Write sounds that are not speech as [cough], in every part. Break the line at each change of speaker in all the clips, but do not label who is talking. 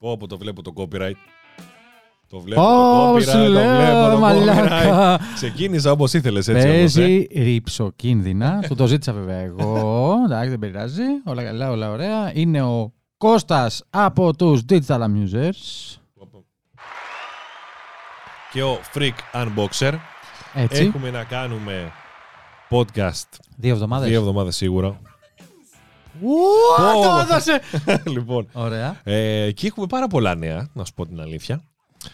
Πω, πω, το βλέπω το copyright. Το βλέπω
Ω,
το copyright,
σου
το
λέω,
βλέπω το
μαλάκα.
copyright. Ξεκίνησα όπως ήθελες έτσι όμως, ε.
Παίζει ρηψοκίνδυνα. [laughs] Του το ζήτησα βέβαια εγώ. Εντάξει, δεν πειράζει. Όλα καλά, όλα ωραία. Είναι ο Κώστας από τους Digital Amusers.
Και ο Freak Unboxer.
Έτσι.
Έχουμε να κάνουμε podcast
Δύο εβδομάδες.
δύο εβδομάδες σίγουρα.
Ου,
Πω,
το
πω.
έδωσε.
λοιπόν,
Ωραία.
ε, και έχουμε πάρα πολλά νέα, να σου πω την αλήθεια.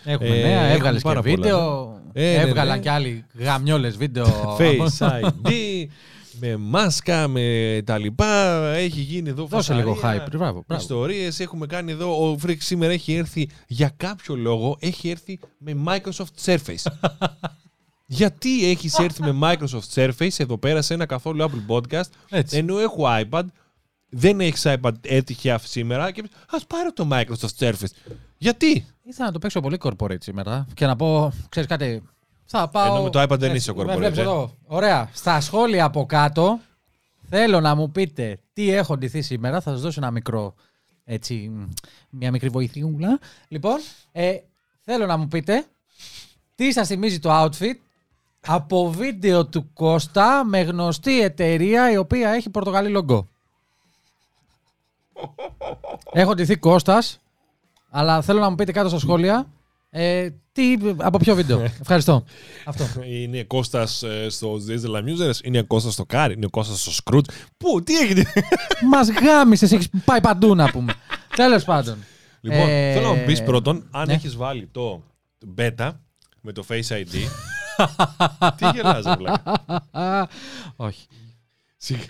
Έχουμε
Ε,
νέα,
έχουμε
έβγαλες και
πάρα πολλά,
βίντεο.
Ε, ναι,
Έβγαλαν
ναι.
και άλλοι γαμιόλες βίντεο.
Face ID, με μάσκα, με τα λοιπά. Έχει γίνει εδώ
Δώσε λίγο
φασαρία,
hype. Μπράβο, μπράβο.
Ιστορίες, έχουμε κάνει εδώ. Ο Freak σήμερα έχει έρθει για κάποιο λόγο, έχει έρθει με Microsoft Surface. [laughs] Γιατί έχεις έρθει με Microsoft Surface εδώ πέρα σε ένα καθόλου Apple Podcast,
Έτσι.
ενώ έχω iPad, δεν έχεις iPad, έτυχε αυτή σήμερα και ας πάρω το Microsoft Surface. Γιατί;
Ήθελα να το παίξω πολύ corporate σήμερα και να πω, ξέρεις κάτι, θα πάω...
Ενώ με το iPad δεν
Έτσι,
είσαι
με
corporate,
βλέπεις
ε.
εδώ. Ωραία. Στα σχόλια από κάτω θέλω να μου πείτε τι έχω ντυθεί σήμερα. Θα σας δώσω ένα μικρό, έτσι, μ, μια μικρή βοηθιούλα. Λοιπόν, ε, θέλω να μου πείτε τι σας θυμίζει το outfit από βίντεο του Κώστα με γνωστή εταιρεία η οποία έχει πορτογαλί λογκό. Έχω ντυθεί Κώστας, αλλά θέλω να μου πείτε κάτω στα σχόλια ε, τι, από ποιο βίντεο. Ευχαριστώ. Αυτό.
Είναι Κώστας ε, στο Digital Amusers, είναι Κώστας στο Κάρι, είναι Κώστας στο Scrooge. Πού, τι έγινε; [laughs]
Μας γάμησες, έχεις πάει παντού να πούμε. Τέλος πάντων.
λοιπόν,
Ε,
θέλω να μου πεις πρώτον, αν
ναι.
έχεις βάλει το beta με το Face ID. τι γελάς, ρε βλάκα. [laughs]
Όχι.
Σιγά.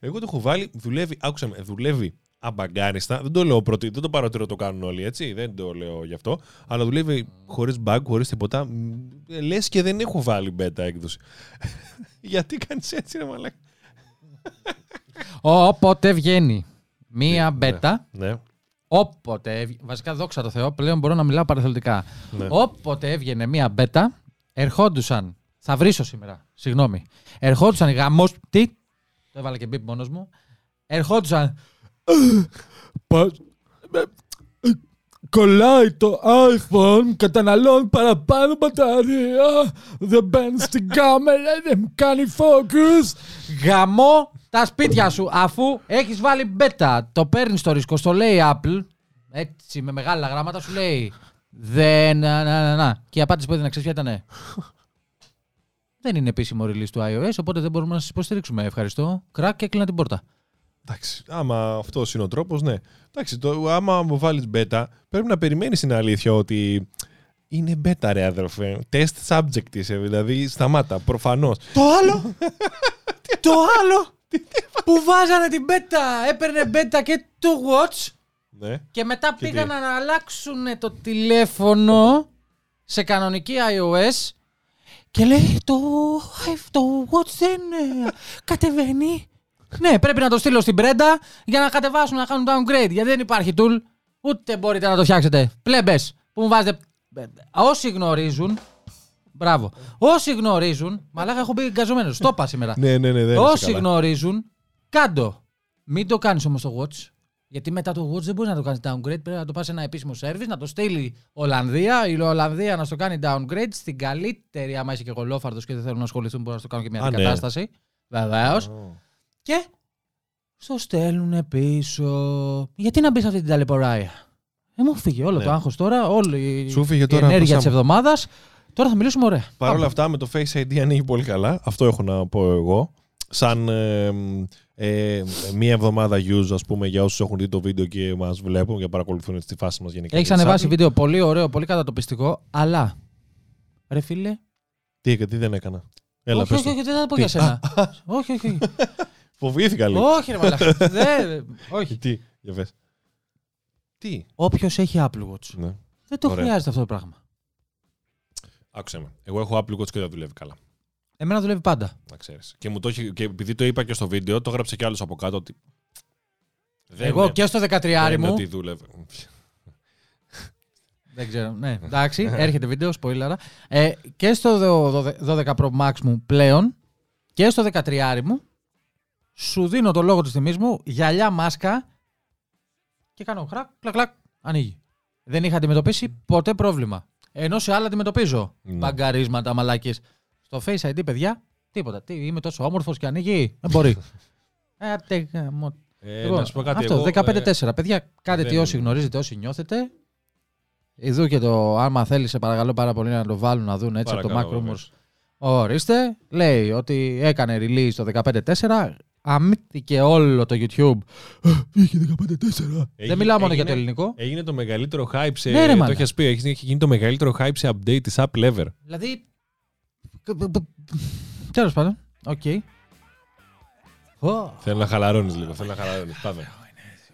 Εγώ το έχω βάλει, δουλεύει, άκουσα με, δουλεύει αμπαγκάριστα. Δεν το λέω πρώτη, δεν το παροτρύνω το κάνουν όλοι έτσι, δεν το λέω γι' αυτό. Αλλά δουλεύει χωρίς bug, χωρίς τίποτα. Μ, ε, Λες και δεν έχω βάλει beta έκδοση. [laughs] Γιατί κάνεις έτσι ρε μαλάκα;
Όποτε βγαίνει μία
Ναι,
μπέτα,
Ναι,
όποτε. έβγ- Βασικά, δόξα τω Θεώ, πλέον μπορώ να μιλάω παραθελτικά.
ναι.
Όποτε έβγαινε μία μπέτα, ερχόντουσαν. Θα βρίσω σήμερα. Συγγνώμη. Ερχόντουσαν οι γαμό. Τι; Το έβαλα και μπίπ μόνος μου. Ερχόντουσαν. «Πα- ε, Κολλάει το iPhone, καταναλώνει παραπάνω μπαταρία, δεν μπαίνει στην κάμερα, δεν κάνει focus. Γαμώ τα σπίτια σου, αφού έχεις βάλει μπέτα. Το παίρνεις στο ρίσκο, στο λέει Apple, έτσι με μεγάλα γράμματα σου λέει δεν, να, να, να, να. Και η απάντηση που έδινε, ξέρεις ποια ήταν. δεν είναι επίσημο release του iOS, οπότε δεν μπορούμε να σας υποστηρίξουμε. Ευχαριστώ. Κρακ και έκλεινα την πόρτα.
Εντάξει, άμα αυτός είναι ο τρόπος, ναι. Εντάξει, το, άμα μου βάλεις beta, πρέπει να περιμένεις την αλήθεια ότι είναι beta, ρε αδερφέ. Test subject είσαι, δηλαδή σταμάτα, προφανώς.
Το άλλο! [laughs] το άλλο! που βάζανε την μπέτα, έπαιρνε μπέτα και το watch
Ναι.
και μετά
Και
πήγαν
τι;
να αλλάξουν το τηλέφωνο σε κανονική iOS και λέει το, το watch δεν ε, κατεβαίνει. Ναι, πρέπει να το στείλω στην πρέντα για να κατεβάσουν να κάνουν downgrade γιατί δεν υπάρχει tool ούτε μπορείτε να το φτιάξετε. Πλέμπες που μου βάζετε... Όσοι γνωρίζουν, μπράβο, όσοι γνωρίζουν, μαλάκα έχω μπει εγκαζωμένος, το είπα σήμερα.
Ναι, ναι, ναι. Δεν είσαι
Όσοι
καλά.
γνωρίζουν, κάντο. Μην το κάνεις όμως το watch. Γιατί μετά το watch δεν μπορείς να το κάνεις downgrade. Πρέπει να το πας σε ένα επίσημο service, να το στείλει Ολλανδία. Η Ολλανδία να στο κάνει downgrade στην καλύτερη. Άμα είσαι και γολόφαρτο και δεν θέλουν να ασχοληθούν, μπορεί να στο κάνουν και μια
Α, ναι.
αντικατάσταση. Βεβαίως.
Ω.
Και στο στέλνουν πίσω. Γιατί να μπεις σε αυτή την ταλαιπωρία; Ε, μου φύγε όλο
Ναι.
το άγχος τώρα, όλη
Σου φύγε
η
τώρα
ενέργεια
πόσα-
της εβδομάδας. Τώρα θα μιλήσουμε ωραία.
Παρ' όλα
Πάμε.
αυτά, με το Face ID ανοίγει πολύ καλά. Αυτό έχω να πω εγώ. Σαν ε, ε, μία εβδομάδα use, ας πούμε, για όσους έχουν δει το βίντεο και μας βλέπουν και παρακολουθούν στη φάση μας γενικά.
Έχεις
για τις
ανεβάσει
Apple.
βίντεο πολύ ωραίο, πολύ κατατοπιστικό, αλλά. Ρε φίλε.
Τι, τι δεν έκανα; Έλα,
όχι,
πες
όχι,
το.
όχι, δεν θα το πω
Τι,
για σένα. όχι, όχι. όχι. [laughs]
Φοβήθηκα λίγο.
όχι, ρε μαλάκα. [laughs] Δεν- όχι.
Τι, για πες. Τι;
Όποιος έχει Apple Watch.
Ναι.
Δεν το
Ωραία.
χρειάζεται αυτό το πράγμα.
Άκουσε με. Εγώ έχω Apple Watch και δεν δουλεύει καλά.
Εμένα δουλεύει πάντα.
Να ξέρεις. Και, μου το έχει, και επειδή το είπα και στο βίντεο, το έγραψε κι άλλος από κάτω ότι. Δεν
Εγώ
είναι-
και στο 13
δεν είναι
μου.
ότι δούλευε. [laughs]
Δεν ξέρω. Ναι, [laughs] εντάξει, έρχεται βίντεο, spoiler. Ε, και στο δο- δο- 12 Pro Max μου πλέον και στο 13 μου σου δίνω το λόγο της τιμής μου, γυαλιά μάσκα και κάνω χρακ, κλακ, κλακ, ανοίγει. δεν είχα αντιμετωπίσει ποτέ πρόβλημα. Ενώ σε άλλα αντιμετωπίζω.
Ναι.
Μπαγκαρίσματα, μαλάκες. Στο Face ID, παιδιά, τίποτα. Τι, είμαι τόσο όμορφος και ανοίγει. Δεν μπορεί. [laughs] ε, τε, γαμώ.
Ε,
Λοιπόν,
να σου πω κάτι.
αυτό,
εγώ,
15-4. Παιδιά, κάντε τι
δεν-
όσοι γνωρίζετε, όσοι νιώθετε. Ειδού και το άμα θέλεις, σε παρακαλώ πάρα πολύ να το βάλουν να δουν έτσι από το
Παρακαλώ,
Mac Rumors.
βεβαίως.
Ορίστε, λέει ότι έκανε release το 15-4. Γαμήθηκε όλο το YouTube. «Ε, Βγήκε 15-4.
Έγινε-
Δεν μιλάω μόνο για το
έγινε-
ελληνικό.
Έγινε το μεγαλύτερο hype σε.
Ναι, ρε,
το
μάνα.
έχεις πει, έχει έχει γίνει το μεγαλύτερο hype σε update της Apple ever.
Δηλαδή. Τέλος πάντων. Οκ. Ω,
Θέλω να χαλαρώνεις λίγο. Θέλω να χαλαρώνεις. Πάμε.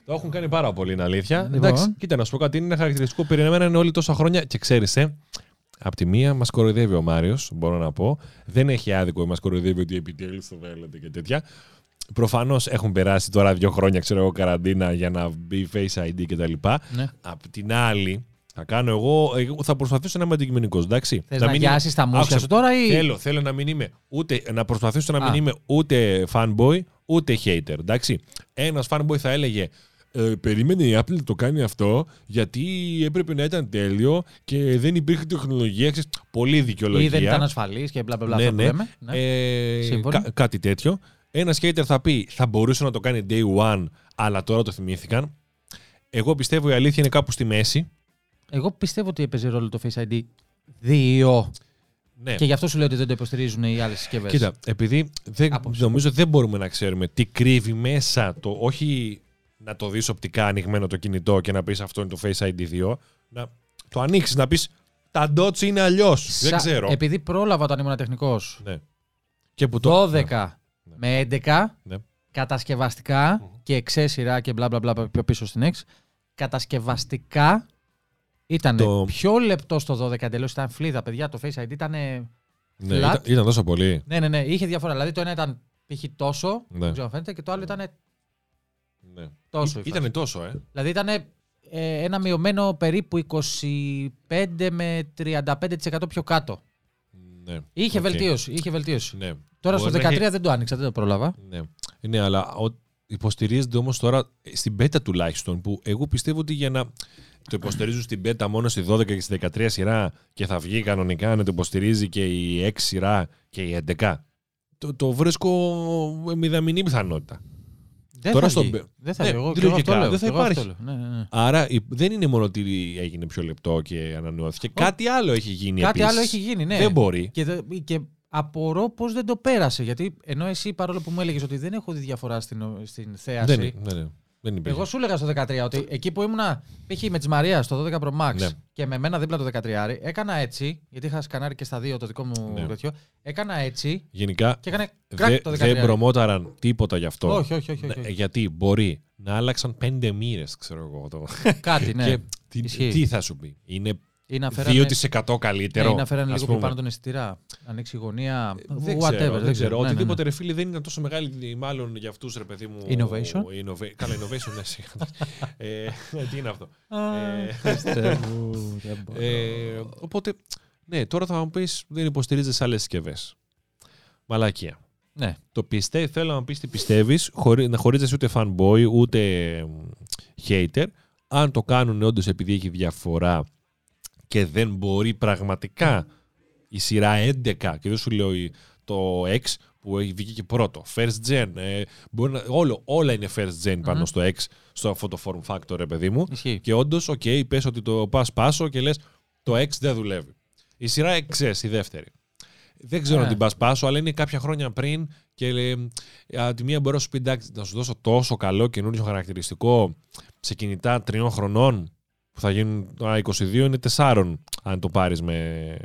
Το έχουν κάνει πάρα πολύ, είναι αλήθεια.
Λοιπόν.
Εντάξει, κοίτα, να σου πω κάτι. Είναι ένα χαρακτηριστικό που περίμεναν όλοι τόσα χρόνια και ξέρεις, ε. Απ' τη μία μας κοροϊδεύει ο Μάριος, μπορώ να πω. Δεν έχει άδικο, μας κοροϊδεύει ότι επιτέλους το θέλετε και τέτοια. Προφανώς έχουν περάσει τώρα δύο χρόνια, ξέρω εγώ, καραντίνα για να μπει Face ID κτλ.
Ναι.
Απ' την άλλη, θα κάνω εγώ, εγώ θα προσπαθήσω να είμαι αντικειμενικός, εντάξει.
Θες να
μην είμαι-
γιάσει τα μουσια
Άκουσα,
σου τώρα ή.
Θέλω, θέλω να μην είμαι ούτε, να προσπαθήσω να μην
Α.
είμαι ούτε fanboy ούτε hater. Εντάξει. Ένας fanboy θα έλεγε ε, περίμενε η Apple να το κάνει αυτό γιατί έπρεπε να ήταν τέλειο και δεν υπήρχε τεχνολογία. Ξέρεις, πολύ δικαιολογία.
ή δεν ήταν ασφαλής και μπλα μπλα μπλα.
Ναι,
αυτό που
ναι.
λέμε. Ναι.
Ε,
Σύμφωνοι.
κα- κάτι τέτοιο. Ένας hater θα πει θα μπορούσε να το κάνει day one, αλλά τώρα το θυμήθηκαν. Εγώ πιστεύω η αλήθεια είναι κάπου στη μέση.
Εγώ πιστεύω ότι έπαιζε ρόλο το Face ID 2.
Ναι.
Και γι' αυτό σου λέω ότι δεν το υποστηρίζουν οι άλλες συσκευές.
Κοίτα, επειδή δεν,
Άποψη.
νομίζω δεν μπορούμε να ξέρουμε τι κρύβει μέσα το. Όχι να το δεις οπτικά ανοιγμένο το κινητό και να πεις αυτό είναι το Face ID 2. Να το ανοίξεις να πεις τα dots είναι αλλιώς. Δεν ξέρω.
Επειδή πρόλαβα όταν ήμουν τεχνικός
Ναι. Και που το.
12
Ναι.
Με 11
Ναι.
κατασκευαστικά
Μμμ.
και εξέ σειρά και μπλα μπλα μπλα πιο πίσω στην X. Κατασκευαστικά ήταν
Το-
πιο λεπτό στο 12 εντελώς. Ήταν φλίδα, παιδιά. Το Face ID ήταν.
Ναι,
flat.
ήταν, ήταν τόσο πολύ.
Ναι, ναι, ναι. Είχε διαφορά. Δηλαδή το ένα ήταν π.χ. τόσο,
Ναι.
δεν ξέρω αν φαίνεται, και το άλλο ήταν
ναι.
τόσο. η φάση.
Ήταν τόσο, ε.
Δηλαδή ήταν ε, ένα μειωμένο περίπου 25 με 35% πιο κάτω.
Ναι.
Είχε
Οκ.
βελτίωση. Είχε βελτίωση.
Ναι.
Τώρα
Μπορεί
στο
να
13
έχει-
δεν το άνοιξα, δεν το πρόλαβα.
Ναι, ναι αλλά ο, υποστηρίζεται όμως τώρα ε, στην beta τουλάχιστον που εγώ πιστεύω ότι για να το υποστηρίζουν στην beta μόνο στη 12 και στη 13 σειρά και θα βγει κανονικά να το υποστηρίζει και η 6 σειρά και η 11 το, το βρίσκω μηδαμινή πιθανότητα.
Δεν
Τώρα
θα
στο
βγει.
μπε-
Δεν θα
Ναι,
βγει. Εγώ,
λογικά,
και εγώ αυτό λέω.
δεν θα
Και εγώ αυτό
υπάρχει.
λέω. Ναι, ναι, ναι.
Άρα η- δεν είναι μόνο ότι έγινε πιο λεπτό και ανανεώθηκε. Κάτι άλλο έχει γίνει
Κάτι
επίσης.
άλλο έχει γίνει, ναι.
Δεν μπορεί.
Και, δε- και απορώ πώς δεν το πέρασε. Γιατί ενώ εσύ παρόλο που μου έλεγες ότι δεν έχω δει διαφορά στην, στην θέαση.
Δεν, ναι, ναι, δεν υπήρχε.
Εγώ σου έλεγα στο 13 ότι εκεί που ήμουνα, π.χ. με τη Μαρίας στο 12 Pro Max
Ναι.
και με μένα δίπλα το 13, έκανα έτσι, γιατί είχα σκανάρει και στα δύο το δικό μου
Ναι.
τέτοιο. Έκανα έτσι
Γενικά
και έκανε κράκ
δε-
το 13.
δεν προμόταραν τίποτα γι' αυτό.
όχι, όχι, όχι. όχι,
Ναι,
όχι.
γιατί μπορεί να άλλαξαν πέντε μοίρες, ξέρω εγώ. Το.
Κάτι, ναι. [laughs]
Και τι,
Ισχύει.
τι θα σου πει, Είναι
Ή να φέρανε,
2% καλύτερο.
ναι, ή να φέρανε
ας
λίγο πιο
πούμε.
πάνω τον αισθητήρα. Ανοίξει η γωνία.
Δεν
whatever.
ξέρω, δεν ξέρω.
Ναι, ναι, ναι.
Οτιδήποτε ρε φίλε δεν ήταν τόσο μεγάλη, μάλλον για αυτούς ρε παιδί μου.
Innovation.
innova- Καλά, innovation, ναι, σιγά. ε, τι είναι αυτό;
Α,
Ε,
Χριστέ μου, δεν μπορώ.
Ε, οπότε, ναι, τώρα θα μου πεις δεν υποστηρίζεις άλλες συσκευές. Μαλακία.
Ναι.
Το πιστεύει, θέλω να μου πεις τι πιστεύεις, χωρί, να χωρίζεσαι ούτε fanboy ούτε μ, hater. Αν το κάνουν όντως επειδή έχει διαφορά και δεν μπορεί πραγματικά η σειρά 11, και δεν σου λέω η- το X που έχει βγει και πρώτο, first gen, ε, μπορεί να, όλο, όλα είναι first gen πάνω
Μμμ.
στο X, στο αυτό το form factor, ρε παιδί μου.
Ισχύει.
Και όντως, OK, okay, πες ότι το πας πάσο και λες το X δεν δουλεύει. Η σειρά XS, η δεύτερη. Δεν ξέρω
Ε.
αν την πας πάσο, αλλά είναι κάποια χρόνια πριν και λέει, από τη μία μπορώ να σου πει εντάξει, να σου δώσω τόσο καλό καινούριο χαρακτηριστικό σε κινητά τριών χρονών που θα γίνουν α, 22 είναι 4 αν το πάρεις με.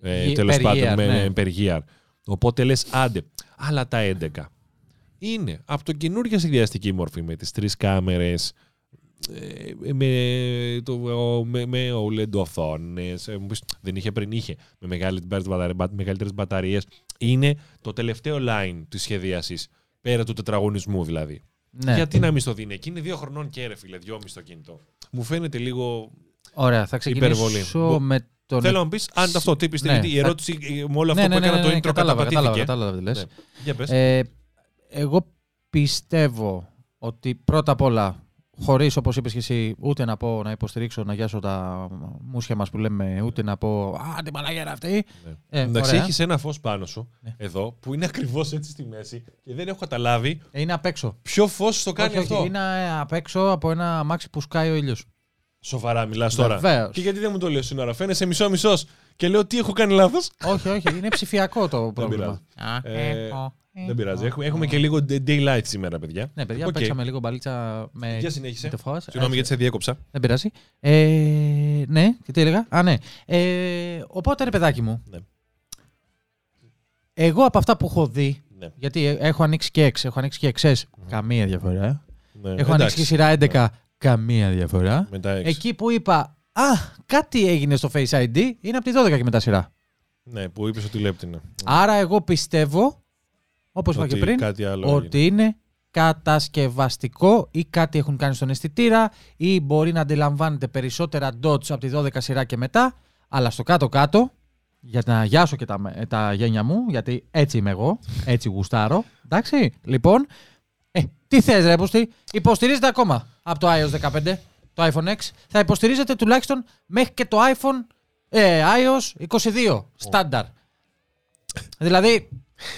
Ε,
Γε-
τέλος
per
πάντων,
year,
με,
ναι.
με per year. Οπότε λες, άντε. Αλλά τα 11 είναι από το καινούργια συνδυαστική μορφή με τις τρεις κάμερες ε, με, το, με, με OLED οθόνες, ε, μου πεις, δεν είχε πριν είχε, με μεγαλύτερες, μπαταρίες, μεγαλύτερες μπαταρίες. Είναι το τελευταίο line της σχεδίασης, πέρα του τετραγωνισμού δηλαδή.
Ναι.
Γιατί να μην στο δίνει εκεί, είναι δύο χρονών και ρε φίλε, δυόμιση το κινητό. Μου φαίνεται λίγο...
Ωραία, θα ξεκινήσω
Υπερβολή.
με τον.
Θέλω να μου πεις αν αυτό τι πιστεύεις,
Ναι,
γιατί η
θα-
ερώτηση ε, με όλο
Ναι,
αυτό
ναι,
που
ναι,
έκανα
ναι,
το
ναι,
intro
κατάλαβα, κατάλαβα,
καταπατήθηκε.
κατάλαβα τι λες.
Ναι. Για πες.
Ε, εγώ πιστεύω ότι πρώτα απ' όλα χωρίς, όπως είπες και εσύ, ούτε να πω να υποστηρίξω, να γιάσω τα μουσια μας που λέμε, ούτε να πω Α, την μαλαγέρα αυτή.
Ναι.
Ε,
Εντάξει,
ωραία.
έχεις ένα φως πάνω σου,
Ναι.
εδώ, που είναι ακριβώς έτσι στη μέση και δεν έχω καταλάβει
Ε, Είναι απ' έξω.
ποιο φως το κάνει
όχι, όχι,
αυτό.
είναι ε, απ' έξω από ένα αμάξι που σκάει ο ήλιος.
Σοβαρά μιλάς τώρα.
Βεβαίως.
Και γιατί δεν μου το λέω σήμερα, φαίνεσαι μισό-μισό. Και λέω τι έχω κάνει λάθος;
όχι, όχι, είναι ψηφιακό το πρόβλημα.
Ε, δεν πειράζει. Έχουμε, έχουμε και λίγο daylight σήμερα, παιδιά.
Ναι, παιδιά,
Οκ.
παίξαμε λίγο μπαλίτσα με.
Για συνέχισε.
το φως.
Συγγνώμη γιατί σε διέκοψα.
Δεν πειράζει. Ε, ναι, και τι έλεγα; Α, ναι. Ε, οπότε, ρε παιδάκι μου,
Ναι.
εγώ από αυτά που έχω δει,
Ναι.
γιατί ε, έχω ανοίξει και X, έχω ανοίξει και XS, καμία διαφορά. ε.
Ναι,
Έχω ανοίξει και σειρά 11, καμία διαφορά.
Μετά έξι.
Εκεί που είπα, Α, κάτι έγινε στο Face ID, είναι από τη 12 και μετά σειρά.
Ναι, που είπες ότι λέπτηνε.
Άρα εγώ πιστεύω, όπως είπα
Ότι
και πριν,
Κάτι άλλο. έγινε.
ότι είναι κατασκευαστικό ή κάτι έχουν κάνει στον αισθητήρα ή μπορεί να αντιλαμβάνεται περισσότερα dots από τη 12 σειρά και μετά, αλλά στο κάτω-κάτω, για να γιάσω και τα, με- τα γένια μου, γιατί έτσι είμαι εγώ, έτσι γουστάρω, εντάξει, λοιπόν, ε, τι θες ρε Πούστη, υποστηρίζεται ακόμα από το iOS 15, το iPhone X, θα υποστηρίζεται τουλάχιστον μέχρι και το iPhone ε, iOS 22, στάνταρ. Δηλαδή,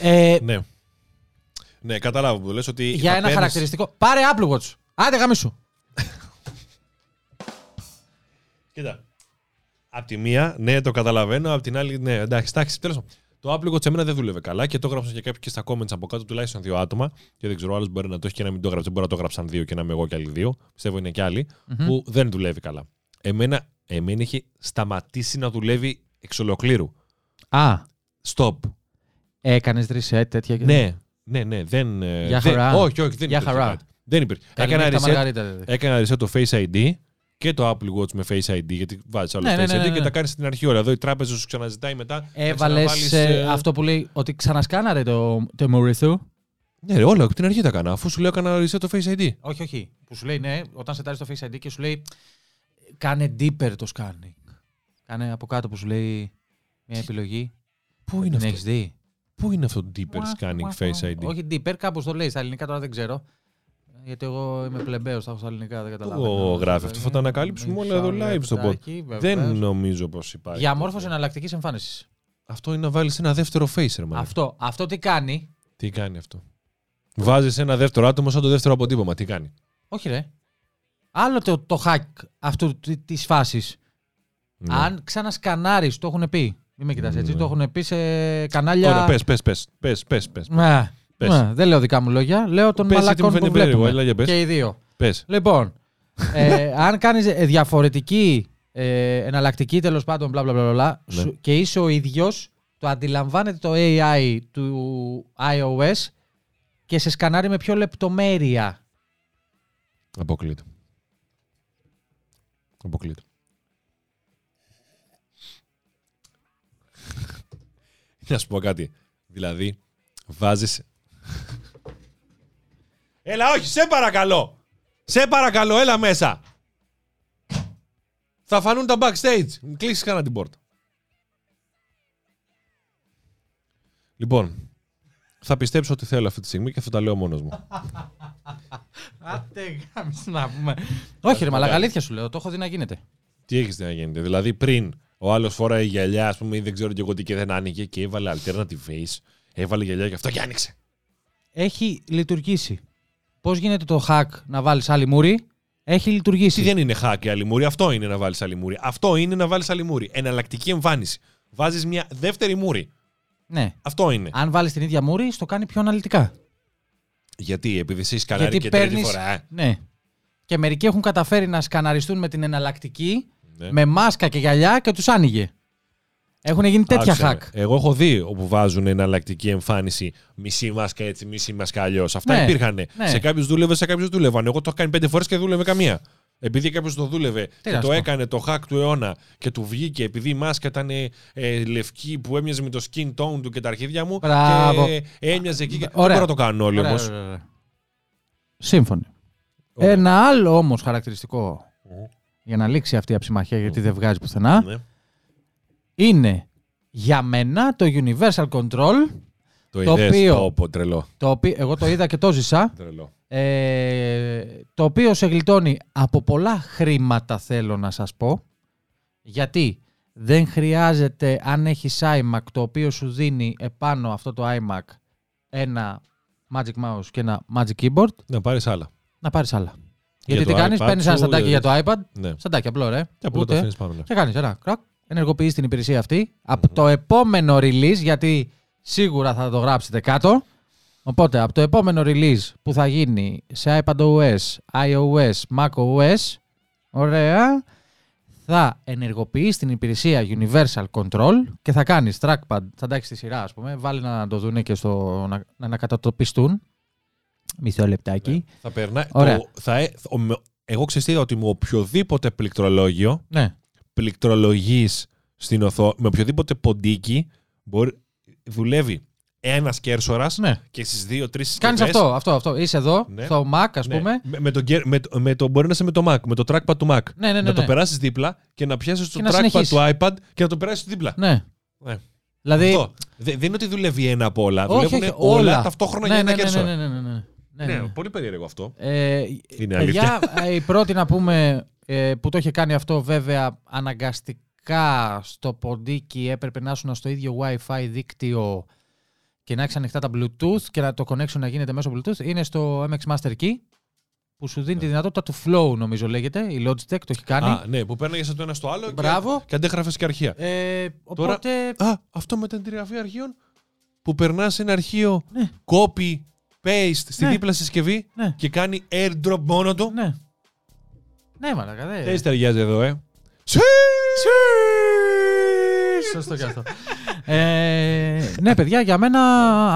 ε,
Ναι. Ναι, καταλάβω που λες ότι.
για
θα
ένα
παίρνεις-
χαρακτηριστικό. Πάρε Apple Watch. Άντε γαμίσου.
Κοίτα. Απ' τη μία, ναι, το καταλαβαίνω. Απ' την άλλη, ναι, εντάξει, εντάξει, τέλος Το Apple Watch σε μένα δεν δούλευε καλά και το έγραψαν και κάποιοι και στα comments από κάτω, τουλάχιστον δύο άτομα. Και δεν ξέρω, άλλος μπορεί να το έχει και να μην το έγραψε. Μπορεί να το έγραψαν δύο και να είμαι εγώ και άλλοι δύο. Πιστεύω είναι και άλλοι. Που δεν δουλεύει καλά. Εμένα, εμένα έχει σταματήσει να δουλεύει εξ ολοκλήρου.
Α,
Stop.
έκανες reset τέτοια. και-
Ναι, ναι, ναι. Δεν, ε,
Για
δεν-
χαρά.
όχι, όχι, δεν
Για
υπήρχε
χαρά.
κάτι. Δεν υπήρχε.
Καλή
Έκανα
νύχτα,
reset,
Μαργαρίτα, δηλαδή.
έκανα reset το Face ID και το Apple Watch με Face ID. Γιατί βάζεις άλλο
Ναι, ναι,
Face
ναι,
ID
ναι,
και
ναι.
τα κάνεις στην αρχή όλα. Εδώ η τράπεζα σου ξαναζητάει μετά. να
Έβαλες
ξαναβάλεις, ε,
αυτό που λέει ότι ξανασκάναρε το, το Mauricio.
Ναι, ρε, όλα από την αρχή τα έκανα. Αφού σου λέω έκανα reset το Face ID.
Όχι, όχι. Που σου λέει ναι, όταν σε το Face ID και σου λέει κάνε deeper το scanning. Κάνε από κάτω που σου λέει μια επιλογή.
Πού είναι
Την
αυτό;
έχεις δει;
Πού είναι αυτό το deeper scanning Face ID.
Όχι deeper, κάπως το λέει στα ελληνικά τώρα δεν ξέρω. Γιατί εγώ είμαι πλεμπαίος, θα έχω στα ελληνικά, δεν καταλαβαίνω.
Το γράφει αυτό. Θα το ανακαλύψουμε όλα εδώ live στο pod.
Λεπτάκι, βεβαίως.
Δεν νομίζω πως υπάρχει.
Διαμόρφωση εναλλακτικής εμφάνισης.
Αυτό είναι να βάλεις ένα δεύτερο face, ρε, μάνα.
Αυτό, αυτό τι κάνει;
Τι κάνει αυτό; Βάζεις ένα δεύτερο άτομο σαν το δεύτερο αποτύπωμα. Τι κάνει;
Όχι, ρε. Άλλο το, το hack αυτού τη φάσης.
Ναι.
Αν ξανασκανάρεις, το έχουν πει. Μην με κοιτάς έτσι.
Ναι.
Το έχουν πει σε κανάλια.
Ωραία, πες, πες, πες, πες, πες, πες.
Ναι.
Πες.
Ναι, δεν λέω δικά μου λόγια. Λέω των
Πες, γιατί μου
μαλακών που
φαίνεται περίεργο,
βλέπουμε.
έλα, για πες.
Και οι δύο.
πες.
Λοιπόν, ε, [laughs] αν κάνεις ε, διαφορετική, ε, εναλλακτική τέλος πάντων, μπλα μπλα μπλα, μπλα
Ναι.
σου- και είσαι ο ίδιος, το αντιλαμβάνεται το AI του iOS και σε σκανάρει με πιο λεπτομέρεια.
Αποκλείται. Αποκλείται. Να σου πω κάτι. Δηλαδή, βάζεις... Έλα, όχι, σε παρακαλώ. Σε παρακαλώ, έλα μέσα. Θα φανούν τα backstage. Κλείσεις κανένα την πόρτα. Λοιπόν, θα πιστέψω ότι θέλω αυτή τη στιγμή και θα τα λέω μόνος μου. [laughs]
Άτε γάμισε να πούμε. Όχι, ρε, μαλακα, αλήθεια σου λέω. Το έχω δει να γίνεται.
Τι έχεις να γίνεται. Δηλαδή, πριν ο άλλος φοράει γυαλιά, ας πούμε, ή δεν ξέρω και εγώ τι και δεν άνοιγε και έβαλε alternative face. Έβαλε γυαλιά και αυτό και άνοιξε.
Έχει λειτουργήσει. Πώς γίνεται το hack να βάλεις άλλη μούρη, έχει λειτουργήσει.
Τι δεν είναι hack η άλλη μούρη, αυτό είναι να βάλεις άλλη μούρη. Αυτό είναι να βάλεις άλλη μούρη. Εναλλακτική εμφάνιση. Βάζεις μια δεύτερη μούρη.
Ναι.
Αυτό είναι.
Αν βάλεις την ίδια μούρη, στο κάνει πιο αναλυτικά.
Γιατί, επειδή εσύ σκανάρει
Γιατί
και τρίτη
παίρνει.
φορά. ε.
Ναι. Και μερικοί έχουν καταφέρει να σκαναριστούν με την εναλλακτική,
Ναι.
με μάσκα και γυαλιά και τους άνοιγε. Έχουν γίνει τέτοια
Άκουσα
hack.
με. Εγώ έχω δει όπου βάζουν εναλλακτική εμφάνιση μισή μάσκα έτσι, μισή μάσκα αλλιώς. Αυτά
Ναι,
υπήρχαν.
ναι.
Σε κάποιους δούλευε, σε κάποιους δούλευαν. Εγώ το έχω κάνει πέντε φορές και δούλευε καμία. Επειδή κάποιος το δούλευε και
να σου
το
πω.
έκανε το hack του αιώνα και του βγήκε επειδή η μάσκα ήταν ε, ε, λευκή που έμοιαζε με το skin tone του και τα αρχίδια μου.
Μπράβο.
Και έμοιαζε εκεί. Και... Δεν
Ωραία.
μπορώ να το κάνουν όλοι
Ωραία,
όμως.
ωραία, ωραία. Σύμφωνοι. Ένα άλλο όμως χαρακτηριστικό για να λήξει αυτή η αψημαχία γιατί δεν βγάζει πουθενά
Ναι.
είναι για μένα το Universal Control
Το,
Το
είδες,
οποίο-
πω, πω, τρελό.
Το οποίο, εγώ το είδα και το ζήσα.
τρελό.
Ε, το οποίο σε γλιτώνει από πολλά χρήματα θέλω να σας πω. Γιατί δεν χρειάζεται αν έχεις iMac το οποίο σου δίνει επάνω αυτό το iMac ένα Magic Mouse και ένα Magic Keyboard
Να πάρεις άλλα.
να πάρεις άλλα.
Για
Γιατί
το
τι κάνεις,
iPad
παίρνεις ένα
σου,
σταντάκι
ε,
για το iPad,
Ναι.
σταντάκι απλό ρε,
Και απλά το
ούτε,
αφήνεις πάνω. ναι.
και κάνεις ένα κρακ, ενεργοποιείς την υπηρεσία αυτή από το επόμενο release, γιατί σίγουρα θα το γράψετε κάτω. Οπότε από το επόμενο release που θα γίνει σε iPadOS, iOS, macOS, ωραία, θα ενεργοποιείς την υπηρεσία Universal Control και θα κάνεις trackpad, θα εντάξει στη σειρά ας πούμε, βάλει να το δουν και στο, να, να ανακατατοπιστούν. Μισό λεπτάκι.
Ναι. Θα περνάει.
Ωραία.
Το, θα, ε- ο- με- εγώ ξέρω ότι με οποιοδήποτε πληκτρολόγιο
Ναι.
πληκτρολογείς στην οθόνη, με οποιοδήποτε ποντίκι, μπορεί, δουλεύει ένας κέρσορας
ναι.
και στις δύο-τρει
Κάνεις αυτό, αυτό, αυτό. Είσαι εδώ,
Ναι.
στο Mac ας
Ναι,
πούμε.
με, με, το, γκέρ- με, το- με το, μπορεί να είσαι με το Mac, με το trackpad του Mac.
Ναι, ναι, ναι.
να το
ναι.
περάσεις δίπλα και να πιάσεις το
Και να
trackpad
συνεχίσεις.
του iPad και να το περάσεις δίπλα.
Ναι.
Ναι.
Δηλαδή,
Αυτό. Δε- δεν είναι ότι δουλεύει ένα από όλα.
Όχι,
Δουλεύουν
όχι,
όλα, ταυτόχρονα
ναι,
για ένα
ναι, ναι,
κέρσορα.
ναι, ναι, ναι, ναι, ναι, ναι, ναι.
πολύ περίεργο αυτό.
Ε,
Είναι
παιδιά, ε, η πρώτη να πούμε ε, που το είχε κάνει αυτό βέβαια αναγκαστικά στο ποντίκι έπρεπε να ήσουν στο ίδιο Wi-Fi δίκτυο και να έχεις ανοιχτά τα Bluetooth και να το connection να γίνεται μέσω Bluetooth είναι στο MX Master Key που σου δίνει τη δυνατότητα του flow νομίζω λέγεται, η Logitech το έχει κάνει.
Α, ναι, που παίρναγες από το ένα στο άλλο
Μπράβο.
και, και αντέγραφες και αρχεία.
Ε,
Τώρα-
οπότε,
Α, αυτό με την εγγραφή αρχείων που περνάς ένα αρχείο
Ναι.
copy, paste στη
Ναι.
δίπλα συσκευή
ναι,
και κάνει airdrop μόνο του.
ναι. Ναι, μαλακα, δε.
Τι ταιριάζει εδώ, ε.
Σωστό και αυτό. ε, ναι, παιδιά, για μένα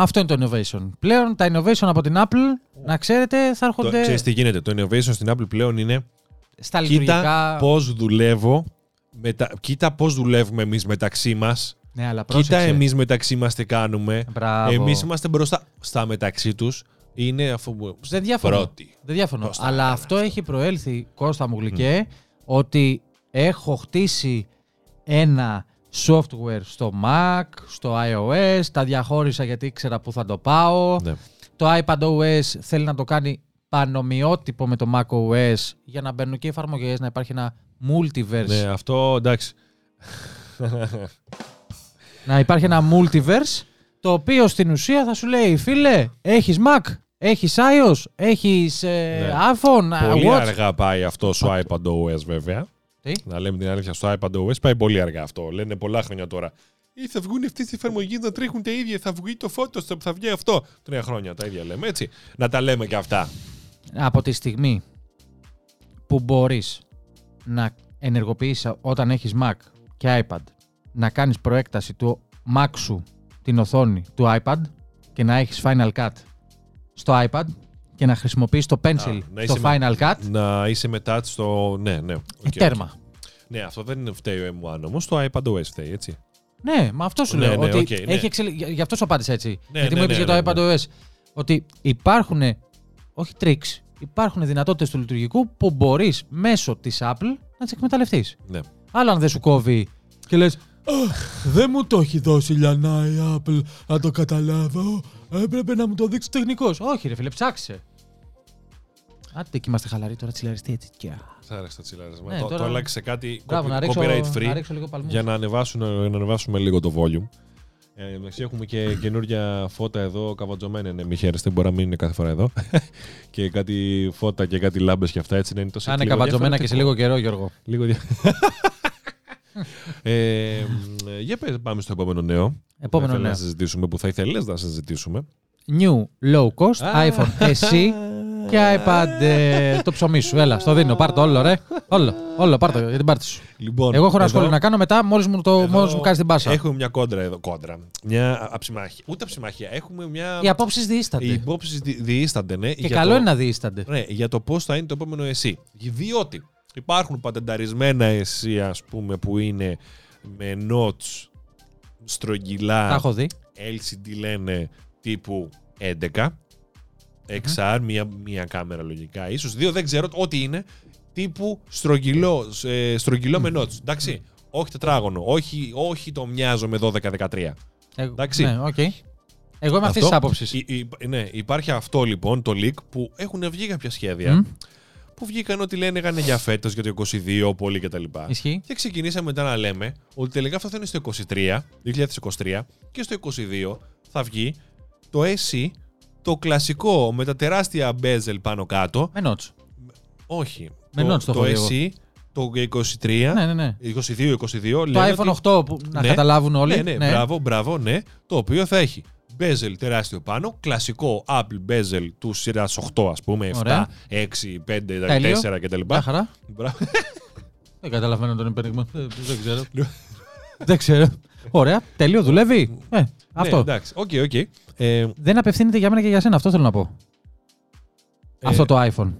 αυτό είναι το innovation. Πλέον τα innovation από την Apple, να ξέρετε, θα
Το,
έρχονται
ξέρεις τι γίνεται. Το innovation στην Apple πλέον είναι
στα
κοίτα
λειτουργικά.
πώς δουλεύω, μετα... κοίτα πώς δουλεύουμε εμείς μεταξύ μας,
Ναι, αλλά
κοίτα
πρόσεξε.
εμείς μεταξύ μας τι κάνουμε.
Μπράβο.
Εμείς είμαστε μπροστά. Στα μεταξύ τους είναι αφού που
Δεν διαφωνώ.
πρώτοι.
Δεν διαφωνώ.
Πώς τα
Αλλά
έκαναν
αυτό
αυτά.
έχει προέλθει, Κώστα μου γλυκέ, ότι έχω χτίσει ένα software στο Mac, στο iOS, τα διαχώρισα γιατί ήξερα που θα το πάω.
Ναι.
Το iPadOS θέλει να το κάνει πανομοιότυπο με το macOS για να μπαίνουν και εφαρμογές, να υπάρχει ένα multiverse.
ναι, αυτό εντάξει.
Να υπάρχει ένα multiverse το οποίο στην ουσία θα σου λέει φίλε, έχεις Mac, έχεις iOS, έχεις ε,
Ναι.
iPhone,
πολύ
watch.
αργά πάει αυτό στο iPadOS βέβαια.
Τι;
Να λέμε την αλήθεια, στο iPadOS πάει πολύ αργά αυτό. Λένε πολλά χρόνια τώρα. Ή θα βγουν αυτές οι εφαρμογές να τρέχουν τα ίδια, θα βγει το Photoshop, θα βγει αυτό. Τρία χρόνια τα ίδια λέμε, έτσι. Να τα λέμε και αυτά.
από τη στιγμή που μπορείς να ενεργοποιήσεις όταν έχεις Mac και iPad να κάνεις προέκταση του Mac σου την οθόνη του iPad και να έχεις Final Cut στο iPad και να χρησιμοποιείς το Pencil
να
στο
είσαι με-
Final Cut,
Να είσαι μετά στο. Ναι, ναι.
ε,
οκ,
τέρμα.
οκ. Ναι, αυτό δεν είναι φταίει ο M1 όμως. Το iPadOS φταίει, έτσι.
Ναι, μα αυτό σου
Ναι,
λέω.
ναι,
ότι
οκ, ναι.
έχει εξελι... Γι' αυτό σου απάντησα έτσι.
Ναι,
Γιατί
ναι,
μου είπες
ναι,
για το
ναι,
iPadOS ότι υπάρχουν, όχι tricks, υπάρχουν δυνατότητες του λειτουργικού που μπορείς μέσω της Apple να τις εκμεταλλευτείς.
Ναι.
Άλλο αν δεν σου κόβει και λες «Αχ, δεν μου το έχει δώσει λιανά η Apple να το καταλάβω. Έπρεπε να μου το δείξει τεχνικός. Όχι ρε φίλε, ψάξε. Άντε και είμαστε χαλαροί τώρα τσιλαριστεί έτσι. Και...
Θα άρεσε τα τσιλάρισμα.
Ναι,
το,
τώρα-
το άλλαξε σε κάτι
Μπράβο, να
copy-
ρίξω,
copyright free
να ρίξω λίγο παλμούς.
για να, ανεβάσουν, να ανεβάσουμε λίγο το volume. Ε, εντάξει, έχουμε και καινούργια φώτα εδώ, καβατζωμένα είναι, μη χαίρεστε, μπορεί να μην είναι κάθε φορά εδώ. [laughs] και κάτι φώτα και κάτι λάμπες και αυτά, έτσι να είναι τόσο
Θα είναι καβατζωμένα και σε λίγο καιρό, Γιώργο.
Λίγο δια... [laughs] ε, μ, για πες, πάμε στο επόμενο νέο.
Επόμενο
Θέλω
νέο.
να συζητήσουμε που θα ήθελες να συζητήσουμε.
New low cost iPhone SE και iPad ε, το ψωμί σου. Έλα, στο δίνω. Πάρ' το όλο, ρε. Όλο, όλο, πάρ' το για την πάρτι σου.
Λοιπόν,
Εγώ έχω ένα
εδώ-
σχόλιο να κάνω μετά, μόλις μου, το,
εδώ
μόλις μου κάνει την πάσα.
Έχουμε μια κόντρα εδώ. Κόντρα. Μια αψημάχια. Ούτε αψημάχια. Έχουμε μια.
Οι απόψεις διήστανται.
Οι υπόψει διήστανται, ναι.
Και
για
καλό
το...
είναι να διήστανται.
Ναι, για το πώς θα είναι το επόμενο εσύ. Διότι υπάρχουν πατενταρισμένα εσύ, ας πούμε, που είναι με notes στρογγυλά.
Τα έχω δει.
LCD λένε τύπου 11. XR, μία, μία κάμερα λογικά. Ίσως δύο, δεν ξέρω ό,τι είναι. Τύπου στρογγυλό, ε, στρογγυλό με notch. Εντάξει. Όχι τετράγωνο. Όχι, όχι το μοιάζω με 12-13.
Ε,
Εντάξει.
Ναι, οκ. Εγώ είμαι αυτής
Αυτό.
της άποψης.
Υ- υ- ναι, υπάρχει αυτό λοιπόν το leak που έχουν βγει κάποια σχέδια που βγήκαν ότι λένε έκανε για φέτος, για το 22, πολύ κτλ.
Ισχύει.
Και ξεκινήσαμε μετά να λέμε ότι τελικά αυτό θα είναι στο 23, 2023 και στο 22 θα βγει το SE, το κλασικό με τα τεράστια bezel πάνω κάτω.
Με νότς.
Όχι.
Με
το,
notes το
το
έχω
SE, το 23,
Ναι, ναι, ναι.
22-22
Το
λένε
iPhone
ότι-
8 που να
Ναι.
καταλάβουν όλοι.
Ναι, ναι, μπράβο, μπράβο, ναι. Το οποίο θα έχει bezel τεράστιο πάνω, κλασικό Apple bezel του σειράς 8, ας πούμε, 7,
Ωραία.
6, 5,
Τέλειο.
4 κτλ.
Μια χαρά.
Μπράβο.
Δεν καταλαβαίνω τον υπερήγμα. Δεν δεν ξέρω. [laughs]
Ναι.
Δεν ξέρω. Ωραία. Τελείω. Δουλεύει. Ε,
Ναι,
αυτό.
εντάξει, οκ, οκ. Ε,
Δεν απευθύνεται για μένα και για σένα. Αυτό θέλω να πω.
Ε,
Αυτό το iPhone.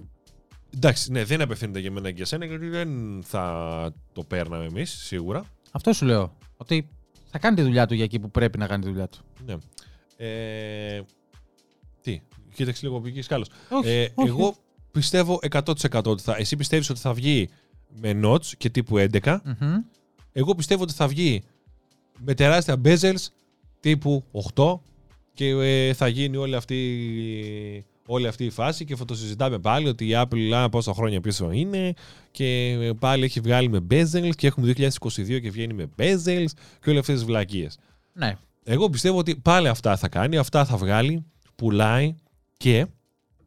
εντάξει, ναι, δεν απευθύνεται για μένα και για σένα, γιατί δεν θα το παίρναμε εμείς, σίγουρα.
Αυτό σου λέω. Ότι θα κάνει τη δουλειά του για εκεί που πρέπει να κάνει τη δουλειά του.
Ναι. Ε, τι, κοίταξε λίγο πηγή σκάλος.
Όχι,
Ε,
όχι.
εγώ πιστεύω 100% ότι θα. Εσύ πιστεύεις ότι θα βγει με notch και τύπου 11.
Μμμ.
Εγώ πιστεύω ότι θα βγει με τεράστια bezels τύπου 8 και ε, θα γίνει όλη αυτή, όλη αυτή η φάση και θα το συζητάμε πάλι ότι η Apple α, πόσα χρόνια πίσω είναι και ε, πάλι έχει βγάλει με bezels και έχουμε 2022 και βγαίνει με bezels και όλες αυτές τις βλακίες.
Ναι.
Εγώ πιστεύω ότι πάλι αυτά θα κάνει, αυτά θα βγάλει, πουλάει και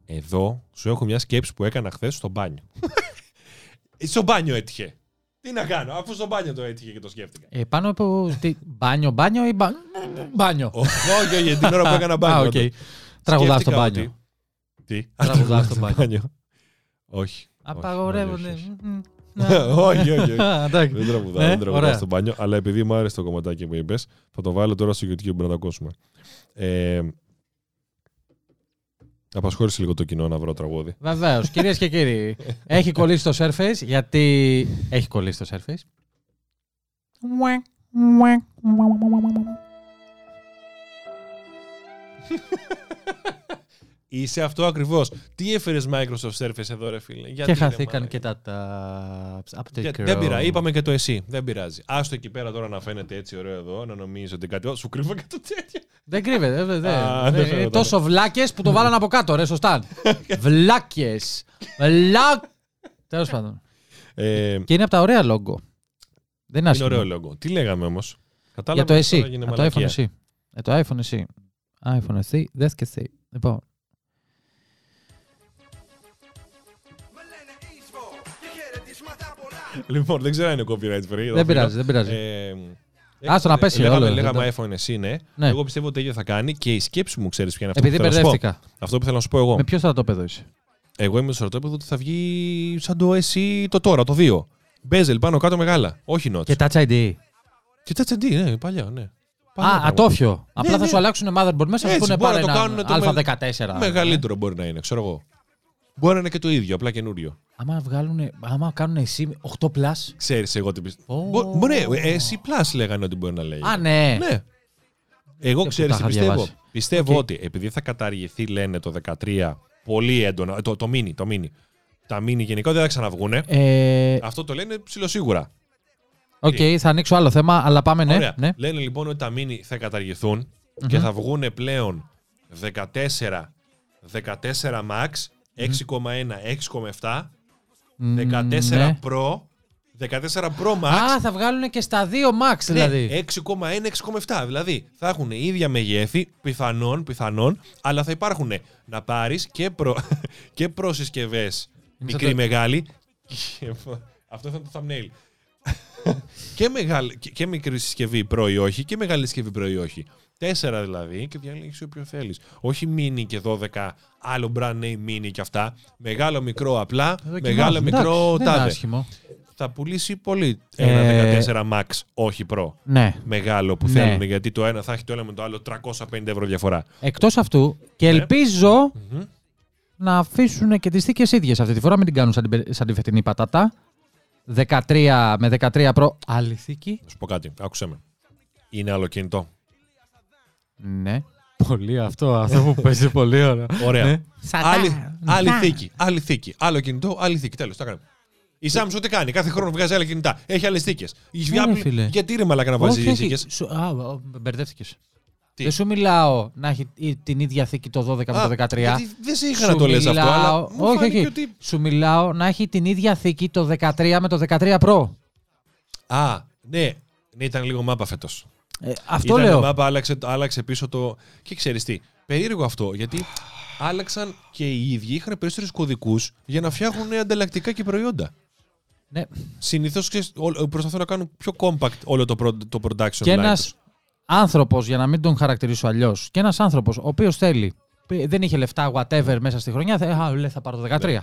εδώ σου έχω μια σκέψη που έκανα χθες στο μπάνιο. [laughs] στο μπάνιο έτυχε. Τι να κάνω, αφού στο μπάνιο το έτυχε και το σκέφτηκα.
Ε, πάνω από. Τι, μπάνιο, μπάνιο ή μπα... μπάνιο.
Όχι, όχι, την ώρα που έκανα [laughs] μπάνιο.
Α, οκ. Τραγουδάς στο
Σκέφτηκα
μπάνιο.
ότι- Τι,
Τραγουδάς στο μπάνιο.
Όχι.
Απαγορεύονται.
Όχι,
Μμμ.
Όχι, όχι, όχι.
Α, εντάξει.
Δεν τραγουδάω,
Ε,
δεν τραγουδάω
ωραία.
στο μπάνιο, αλλά επειδή μου άρεσε το κομματάκι που είπες, θα το βάλω τώρα στο YouTube να το ακούσουμε. Ε, απασχόλησε λίγο το κοινό να βρω τραγούδι.
Βεβαίως. Κυρίες και κύριοι, έχει κολλήσει το Surface γιατί. Έχει κολλήσει το Surface.
Είσαι αυτό ακριβώς. Τι έφερες Microsoft Surface εδώ, ρε φίλε; Γιατί,
Και
ρε,
χαθήκαν
μάνα.
και τα tabs. Από το
Για-
Chrome.
Δεν πειράζει, είπαμε και το εσύ. Δεν πειράζει. Άστο εκεί πέρα τώρα να φαίνεται έτσι ωραίο εδώ, να νομίζεις ότι κάτι. Ω, Σου κρύβω και το τέτοιο.
Δεν κρύβεται. δεν- δεν-
Α,
δεν-
δεν
είναι
φαίνεται.
τόσο βλάκες που το βάλαν από κάτω, ρε, σωστά. [laughs] Βλάκες. Βλάκ. Τέλος πάντων.
Ε,
Και είναι από τα ωραία λόγκο. Δεν είναι
είναι
άσχημο.
ωραίο λόγο. Τι λέγαμε όμως;
Για
Κατάλαβε
το
ότι
εσύ.
τώρα έγινε
Για το iPhone
μαλακία.
εσύ. Για το iPhone εσύ. iPhone εσύ. Δες και εσύ. Λοιπόν.
Λοιπόν, δεν ξέρω αν είναι copyright free.
Δεν πειράζει, δεν πειράζει.
Ε,
Άστο να πέσει
λέγαμε,
όλο,
Λέγαμε
δεν
iPhone εσύ, ναι.
Ναι.
Εγώ πιστεύω ότι ίδιο θα κάνει και η σκέψη μου, ξέρεις ποια είναι αυτό
Επειδή
που θέλω να σου πω.
μπερδεύτηκα.
Αυτό που θέλω να σου πω εγώ.
Με ποιο στρατόπεδο είσαι;
Εγώ είμαι στο στρατόπεδο ότι θα βγει σαν το εσύ το τώρα, το 2. Bezel πάνω κάτω μεγάλα. Όχι notch.
Και Touch ID.
Και Touch ID, ναι, παλιά, ναι. Παλιά
Α,
πράγματα.
ατόφιο. Απλά θα
ναι.
σου αλλάξουν motherboard μέσα, θα
Έτσι,
σου πούνε
μπορεί
πάρε
να το
ένα
κάνουν το
Α14.
Μεγαλύτερο μπορεί να είναι, ξέρω εγώ. Μπορεί να είναι και το ίδιο, απλά καινούριο.
Άμα, βγάλουν, άμα κάνουν εσύ 8 plus.
Ξέρεις εγώ τι πιστεύω.
Ω.
Μπο- Μπορεί, ε, SE Plus λέγανε ότι μπορεί να λέει.
Α, ναι.
Ναι. Εγώ
Και
ξέρεις
που
τι
τα είχα
πιστεύω.
διαβάσει.
Πιστεύω
Οκ.
ότι επειδή θα καταργηθεί, λένε το 13 πολύ έντονα. Το, το mini, το mini. Τα mini γενικά δεν θα ξαναβγούνε.
Ε,
Αυτό το λένε ψιλοσίγουρα.
Οκ, θα ανοίξω άλλο θέμα, αλλά πάμε ναι.
Ωραία.
ναι.
Λένε λοιπόν ότι τα mini θα καταργηθούν και θα βγουν πλέον 14, 14 max, 6,1, 6,7, 14
ναι.
Pro, 14 Pro Max.
Α, θα βγάλουν και στα 2 max δηλαδή.
Ναι, 6,1, 6,7. Δηλαδή θα έχουν ίδια μεγέθη, πιθανόν, πιθανόν, αλλά θα υπάρχουν να πάρεις και, προ, [laughs] και προσυσκευές μικρή,
το-
μεγάλη. και- Αυτό θα είναι το thumbnail. [laughs] και, μεγάλη, και, και μικρή συσκευή Pro ή όχι και μεγάλη συσκευή Pro ή όχι. Τέσσερα δηλαδή και διαλέγει όποιο θέλεις. Όχι mini και 12, άλλο brand name mini και αυτά. Μεγάλο, μικρό, απλά.
Δοκιμάζω.
Μεγάλο,
Εντάξει,
μικρό,
δεν είναι
τάδε.
άσχημο.
Θα πουλήσει πολύ
Ε,
ένα 14 Max, όχι Pro
Ναι.
μεγάλο που
Ναι.
θέλουν, γιατί το ένα θα έχει το ένα με το άλλο 350 ευρώ διαφορά.
Εκτός αυτού, και
Ναι.
ελπίζω να αφήσουν και τις θήκες ίδιες αυτή τη φορά, μην την κάνουν σαν την, πε- σαν τη φετινή πατάτα. 13 με 13 Pro. Άλλη θήκη.
Θα σου πω κάτι, άκουσέ με. Είναι άλλο κινητό.
Ναι. Πολύ αυτό, αυτό που παίζει πολύ ωραία.
Ωραία.
Ναι.
Άλλη, άλλη θήκη, άλλη θήκη. Άλλο κινητό, άλλη θήκη. Τέλος, τα κάναμε. Η Samsung τι κάνει, κάθε χρόνο βγάζει άλλα κινητά. Έχει άλλες θήκες.
Ναι, ρε φίλε.
Γιατί ρε μαλάκα να βάζει
Όχι, όχι.
θήκες;
Σου- Α, α, μπερδεύτηκες.
Τι;
Δεν σου μιλάω να έχει η- την ίδια θήκη το 12 με
Α,
το 13.
Γιατί δεν σε είχα
Σου
να το λες αυτό,
μιλάω-
αλλά μου
όχι,
φάνηκε
όχι.
ότι...
Σου μιλάω να έχει την ίδια θήκη το 13 με το 13 Pro.
Α, ναι, ναι, ήταν λίγο μάπα φέτος.
Ε, αυτό
Ήταν
λέω.
μάπα, άλλαξε, άλλαξε πίσω το... Και ξέρεις τι, περίεργο αυτό, γιατί άλλαξαν και οι ίδιοι, είχαν περισσότερους κωδικούς για να φτιάχνουν ανταλλακτικά και προϊόντα.
Ναι.
Συνήθως προσπαθούν να κάνουν πιο compact όλο το, προ- το production
Και
line
ένας
τους.
άνθρωπος, για να μην τον χαρακτηρίσω αλλιώς, και ένας άνθρωπος ο οποίος θέλει, π- δεν είχε λεφτά, whatever, μέσα στη χρονιά, θα, α, λέει, θα πάρω το 13.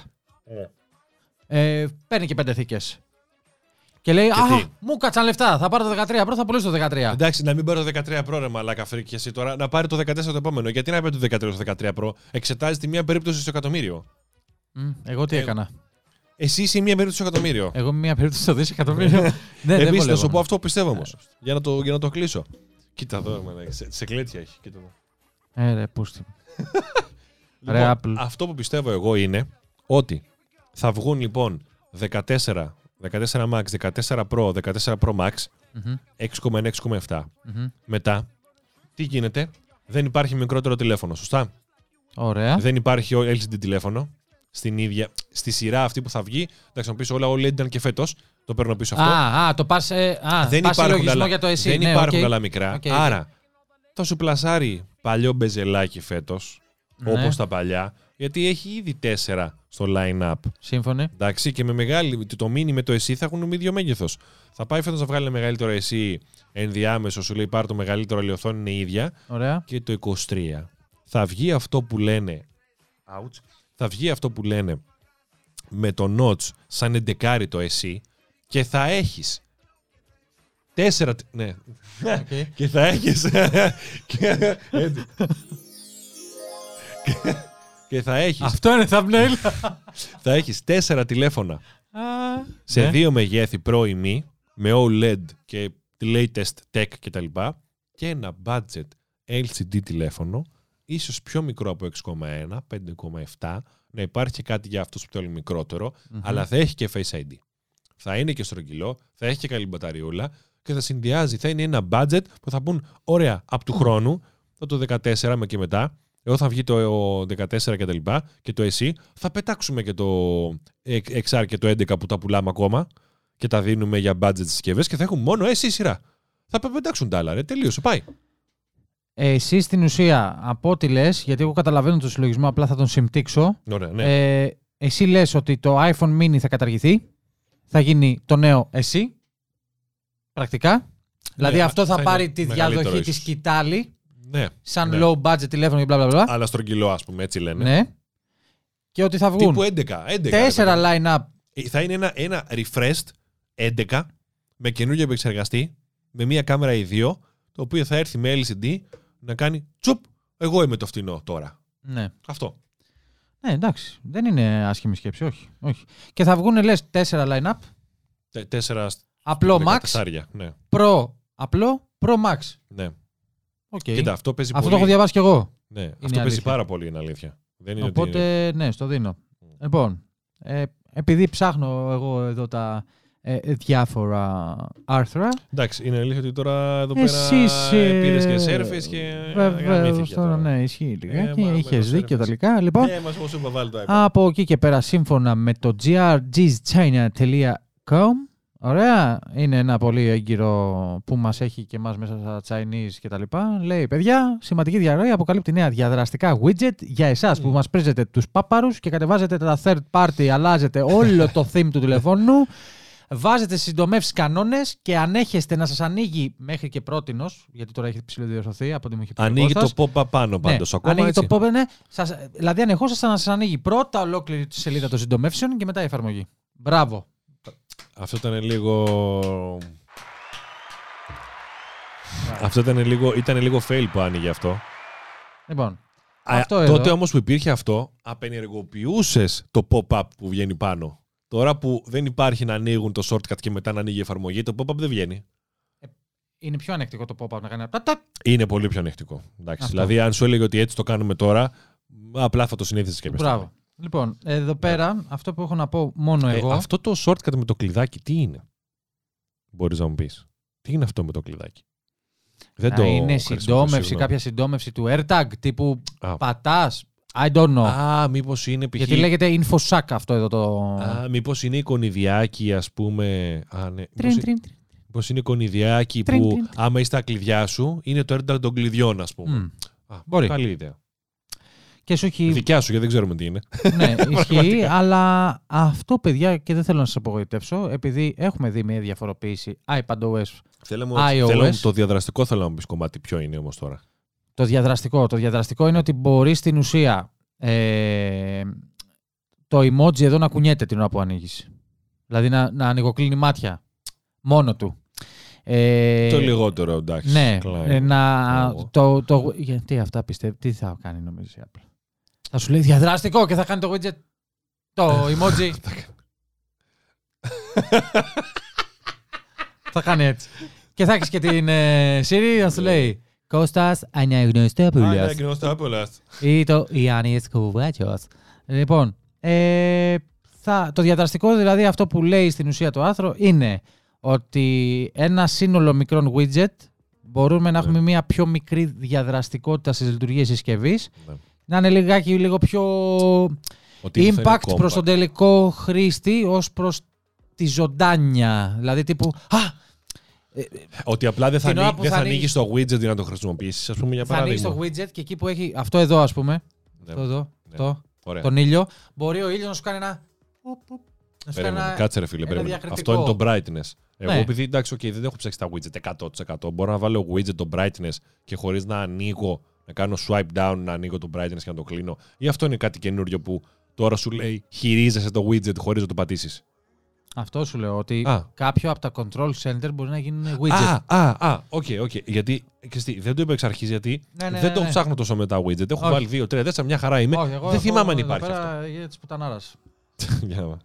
Ε, παίρνει και πέντε θήκες. Και λέει,
Και
Α,
τι;
μου κάτσαν λεφτά. Θα πάρω το 13 Pro, θα πουλήσω το 13.
Εντάξει, να μην πάρει το 13 Pro ρε μαλάκα φρίκη και εσύ τώρα, να πάρει το 14 το επόμενο. Γιατί να πάρει το 13 το 13 Pro, εξετάζει τη μία περίπτωση στο εκατομμύριο.
Μμ, εγώ τι
Ε,
έκανα.
Εσύ είσαι η μία περίπτωση στο εκατομμύριο.
Εγώ με μια περίπτωση στο δισεκατομμύριο. ναι, δεν
Επίση, θα
βολεύομαι.
σου πω αυτό που πιστεύω όμως. Για, να το- για να το κλείσω. Κοίτα εδώ, μαλάκα, σε, σε κλέτσια έχει. Κοίτα εδώ.
Ε, ρε, πούστη. [laughs] Ρε,
Λοιπόν,
Apple.
αυτό που πιστεύω εγώ είναι ότι θα βγουν λοιπόν 14, 14 Max, 14 Pro, 14 Pro Max,
Μμμ,
6,1, 6,7.
μμμ.
Μετά, τι γίνεται, δεν υπάρχει μικρότερο τηλέφωνο, σωστά;
Ωραία.
Δεν υπάρχει LCD τηλέφωνο στην ίδια, στη σειρά αυτή που θα βγει. Εντάξει, να πει όλα OLED ήταν και φέτος. Το παίρνω πίσω αυτό.
Α, α, το πας, ε, α,
δεν
πας
υπάρχουν,
συλλογισμό
άλλα,
για το εσύ.
δεν
ναι,
υπάρχουν
οκ.
άλλα μικρά.
Οκ, οκ.
Άρα θα σου πλασάρει παλιό μπεζελάκι φέτος,
Ναι.
όπως τα παλιά, γιατί έχει ήδη τέσσερα στο line-up.
Σύμφωνοι.
Εντάξει, και με μεγάλη, το mini με το εσύ θα έχουν ίδιο μέγεθος. Θα πάει φέτος να βγάλει ένα μεγαλύτερο εσύ ενδιάμεσο, σου λέει πάρ το μεγαλύτερο, αλλά η οθόνη είναι ίδια.
Ωραία.
Και το 23 θα βγει αυτό που λένε. Ouch, θα βγει αυτό που λένε με το notch σαν εντεκάρι το εσύ και θα έχεις τέσσερα. τ- Ναι.
Οκ. [laughs]
και θα έχεις. [laughs] και, [laughs] έτσι. Και- και θα έχεις,
Αυτό είναι thumbnail.
θα έχεις τέσσερα τηλέφωνα
Α,
σε
ναι.
δύο μεγέθη Pro ή μη, με OLED και latest tech κτλ. Και ένα budget LCD τηλέφωνο, ίσως πιο μικρό από 6,1, 5,7, να υπάρχει και κάτι για αυτούς που θέλουν μικρότερο,
Μμμ.
αλλά θα έχει και Face ID. Θα είναι και στρογγυλό, θα έχει και καλή μπαταριούλα και θα συνδυάζει, θα είναι ένα budget που θα πούν, ωραία, από του χρόνου, θα το 14 με και μετά, εγώ θα βγει το 14 και τα λοιπά και το εσύ, θα πετάξουμε και το XR και το 11 που τα πουλάμε ακόμα και τα δίνουμε για budget συσκευές και θα έχουν μόνο εσύ σειρά. Θα πε- πετάξουν τα άλλα, ρε. Τελείωσε, πάει.
Εσύ στην ουσία, από ό,τι λες, γιατί εγώ καταλαβαίνω τον συλλογισμό, απλά θα τον συμπτύξω.
Ωραία, ναι.
Ε, εσύ λες ότι το iPhone mini θα καταργηθεί, θα γίνει το νέο εσύ, πρακτικά. Δηλαδή αυτό θα,
Ναι, θα είναι
πάρει τη
μεγαλύτερο
διαδοχή
ίσως.
της σκητάλη,
ναι.
σαν
ναι.
low budget τηλέφωνο και μπλα μπλα μπλα.
Αλλά στρογγυλό, ας πούμε, έτσι λένε.
Ναι. Και ότι θα βγουν
Τύπου 11. 11
τέσσερα
ρε παιδί.
line-up.
Ε, Θα είναι ένα, ένα refreshed 11 με καινούργιο επεξεργαστή, με μία κάμερα ή δύο, το οποίο θα έρθει με LCD να κάνει τσουπ. Εγώ είμαι το φτηνό τώρα.
Ναι.
Αυτό.
ναι, εντάξει. Δεν είναι άσχημη σκέψη, όχι. όχι. Και θα βγουν, λες, τέσσερα line-up.
Τε- Τέσσερα
Απλό Max,
δεκατεσσάρια. Ναι.
Pro, απλό, Pro Max.
ναι.
Οκ.
Κοίτα, αυτό παίζει
Αυτό το
πολύ.
έχω διαβάσει κι εγώ.
Ναι, αυτό
αλήθεια.
παίζει πάρα πολύ, είναι αλήθεια. Δεν είναι ότι είναι-
Οπότε, ναι, στο δίνω. Λοιπόν, ε, επειδή ψάχνω εγώ εδώ τα ε, ε, διάφορα άρθρα.
Εντάξει, είναι αλήθεια ότι τώρα εδώ
Εσείς,
πέρα
ε,
πήρες και σέρφες και
Βεβαίως
γαμήθηκε
τώρα,
τώρα.
ναι, ισχύει
Ε,
λιγάκι.
μα, με
Είχες
το
δίκιο
Surface.
τελικά. Λοιπόν,
Ναι, μας σου είπα βάλει το iPad.
από εκεί και πέρα, σύμφωνα με το grgchina.com, ωραία, είναι ένα πολύ έγκυρο που μας έχει και εμάς μέσα στα Chinese και τα λοιπά. Λέει, παιδιά, σημαντική διαρροή αποκαλύπτει νέα διαδραστικά widget για εσάς που μας πρίζετε τους πάπαρους και κατεβάζετε τα third party, αλλάζετε όλο το theme του τηλεφώνου. Βάζετε συντομεύσεις κανόνες και ανέχεστε να σας ανοίγει μέχρι και πρότινος, γιατί τώρα έχει ψηλοδιορθωθεί από ό,τι μου είχε πει. ο
Ανοίγει
Κώστας.
το pop-up πάνω πάντως
Ναι,
ακόμα
ανοίγει
έτσι.
το pop, ναι. Σας, δηλαδή, ανεχόσασταν να σας ανοίγει πρώτα ολόκληρη τη σελίδα των συντομεύσεων και μετά η εφαρμογή. Μπράβο.
Αυτό ήταν λίγο... Αυτό ήταν λίγο, ήταν λίγο fail που άνοιγε αυτό.
Λοιπόν,
Α,
αυτό εδώ.
τότε όμως που υπήρχε αυτό, απενεργοποιούσες το pop-up που βγαίνει πάνω. Τώρα που δεν υπάρχει να ανοίγουν το shortcut και μετά να ανοίγει η εφαρμογή, το pop-up δεν βγαίνει.
είναι πιο ανεκτικό το pop-up να κάνει. τα- τα-
Είναι πολύ πιο ανεκτικό. Εντάξει.
Αυτό.
Δηλαδή, αν σου έλεγε ότι έτσι το κάνουμε τώρα, απλά θα το συνήθιζε και μέσα.
Μπράβο. Λοιπόν, εδώ πέρα, αυτό που έχω να πω μόνο εγώ.
Ε, αυτό το shortcut με το κλειδάκι, τι είναι; Μπορείς να μου πεις. Τι είναι αυτό με το κλειδάκι; Δεν
να
το
είναι
χρησιμοποιώ,
συντόμευση,
συγγνώμη.
κάποια συντόμευση του AirTag τύπου
Α.
πατάς. I don't know.
Α, μήπως είναι π.χ.
Γιατί λέγεται InfoSac αυτό εδώ το.
Α, μήπως είναι εικονιδιάκι, ας πούμε. Α, ναι.
Τρίν,
Μήπως,
τρίν, τρίν.
μήπως είναι εικονιδιάκι
Τρίν,
που
τρίν,
άμα είσαι τα κλειδιά σου, είναι το AirTag των κλειδιών, ας πούμε.
Μμ.
Α,
Μπορεί.
Καλή ιδέα.
Και σου έχει.
Δικιά σου, γιατί δεν ξέρουμε τι είναι.
ναι, [laughs] ισχύει, αλλά αυτό, παιδιά, και δεν θέλω να σας απογοητεύσω, επειδή έχουμε δει μια διαφοροποίηση iPadOS.
Θέλω, μου-
iOS.
θέλω μου- το διαδραστικό θέλω να μου πεις κομμάτι ποιο είναι όμως τώρα.
Το διαδραστικό. Το διαδραστικό είναι ότι μπορεί στην ουσία ε, το emoji εδώ να κουνιέται την ώρα που ανοίγεις. Δηλαδή να, να ανοιγοκλίνει μάτια. Μόνο του. Ε,
το λιγότερο, εντάξει.
Ναι,
Klein.
ε, να,
Ω.
το, το, γιατί αυτά πιστεύει, τι θα κάνει νομίζω η Apple; Θα σου λέει διαδραστικό και θα κάνει το widget, το emoji. θα κάνει έτσι. και θα έχεις και την ε, Siri να σου λέει Κώστας
Α,
Αναγνωστόπουλος
ναι, γνωστόπουλος.
ή το Ιάννης Κουβάτσιος. Λοιπόν, ε, θα, το διαδραστικό δηλαδή αυτό που λέει στην ουσία το άρθρο είναι ότι ένα σύνολο μικρών widget μπορούμε να
Ναι.
έχουμε μια πιο μικρή διαδραστικότητα στις λειτουργίες συσκευής.
Ναι.
Να είναι λιγάκι λίγο πιο
Ότι θα είναι
impact προς
compact.
τον τελικό χρήστη ως προς τη ζωντάνια. Δηλαδή τύπου «Α,
Ότι απλά δεν θα,
Την ώρα
ανοίγει,
που
δεν
θα
θα
ανοίγει-
ανοίγεις το widget για να το χρησιμοποιήσεις, ας πούμε, για
θα ανοίξει
παράδειγμα.
το widget και εκεί που έχει αυτό εδώ ας πούμε,
Ναι,
αυτό εδώ,
ναι.
αυτό,
Ωραία.
τον ήλιο, μπορεί ο ήλιος να σου κάνει ένα... ποπ, ποπ, Να σου κάνει
Περίμενε,
ένα...
κάτσε ρε φίλε,
ένα
περίμενε.
διακριτικό.
Αυτό είναι το brightness. Εγώ
Ναι.
επειδή εντάξει, okay, δεν έχω ψάξει τα widget 100%. Μπορώ να βάλω widget το brightness και χωρίς να ανοίγω, να κάνω swipe down, να ανοίγω το brightness και να το κλείνω. Ή αυτό είναι κάτι καινούριο που τώρα σου λέει χειρίζεσαι το widget χωρίς να το πατήσεις.
Αυτό σου λέω, ότι
Α.
κάποιο από τα control center μπορεί να γίνουν widget.
Α, α, α, οκ, οκ. Γιατί, ξέρεις τι, δεν το είπα εξ αρχής γιατί
Ναι, ναι,
δεν
ναι,
το
ναι.
ψάχνω τόσο με τα widget. Έχω
Όχι.
βάλει δύο, τρία, τέσσερα, μια χαρά είμαι.
Όχι, εγώ
δεν
έχω
θυμάμαι αν
εδώ
υπάρχει
πέρα
αυτό.
Για της πουτανάρας. [laughs]
Για να δω.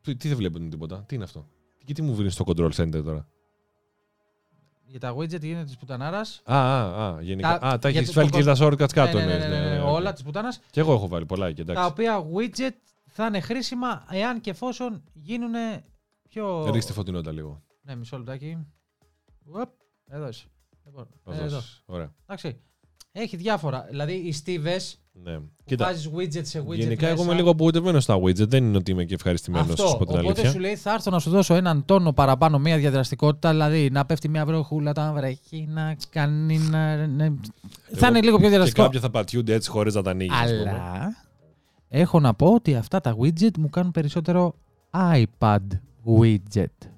Τι, τι δεν βλέπουν τίποτα, τι είναι αυτό. Και τι μου βρει στο control center τώρα;
Για τα widget γίνεται της πουτανάρας.
Α, α, α, γενικά.
Τα,
α, τα
έχεις
βάλει και τα shortcuts
ναι, κάτω.
Ναι
ναι,
ναι,
ναι,
ναι,
όλα της πουτάνα.
Και εγώ έχω βάλει πολλά εκεί, εντάξει.
Τα οποία widget θα είναι χρήσιμα εάν και εφόσον γίνουν πιο.
Ρίξτε φωτεινότητα λίγο.
Ναι, μισό λεπτάκι. Εδώ είσαι. Λοιπόν, εδώ.
Ωραία.
Εντάξει. Έχει διάφορα. Δηλαδή οι στίβες
Ναι.
που
Κοίτα,
βάζεις widget σε widget
γενικά εγώ
μέσα.
είμαι λίγο απογοητευμένο στα widget. Δεν είναι ότι είμαι και ευχαριστημένος, να
Αυτό.
σου πω την
Οπότε
αλήθεια.
σου λέει θα έρθω να σου δώσω έναν τόνο παραπάνω, μια διαδραστικότητα, δηλαδή να πέφτει μια βροχούλα όταν βρέχει, να κάνει να... ναι. Θα είναι λίγο πιο
Και
διαδραστικό.
κάποια θα πατιούνται έτσι χωρίς να τα ανοίγεις.
Αλλά έχω να πω ότι αυτά τα widget μου κάνουν περισσότερο iPad widget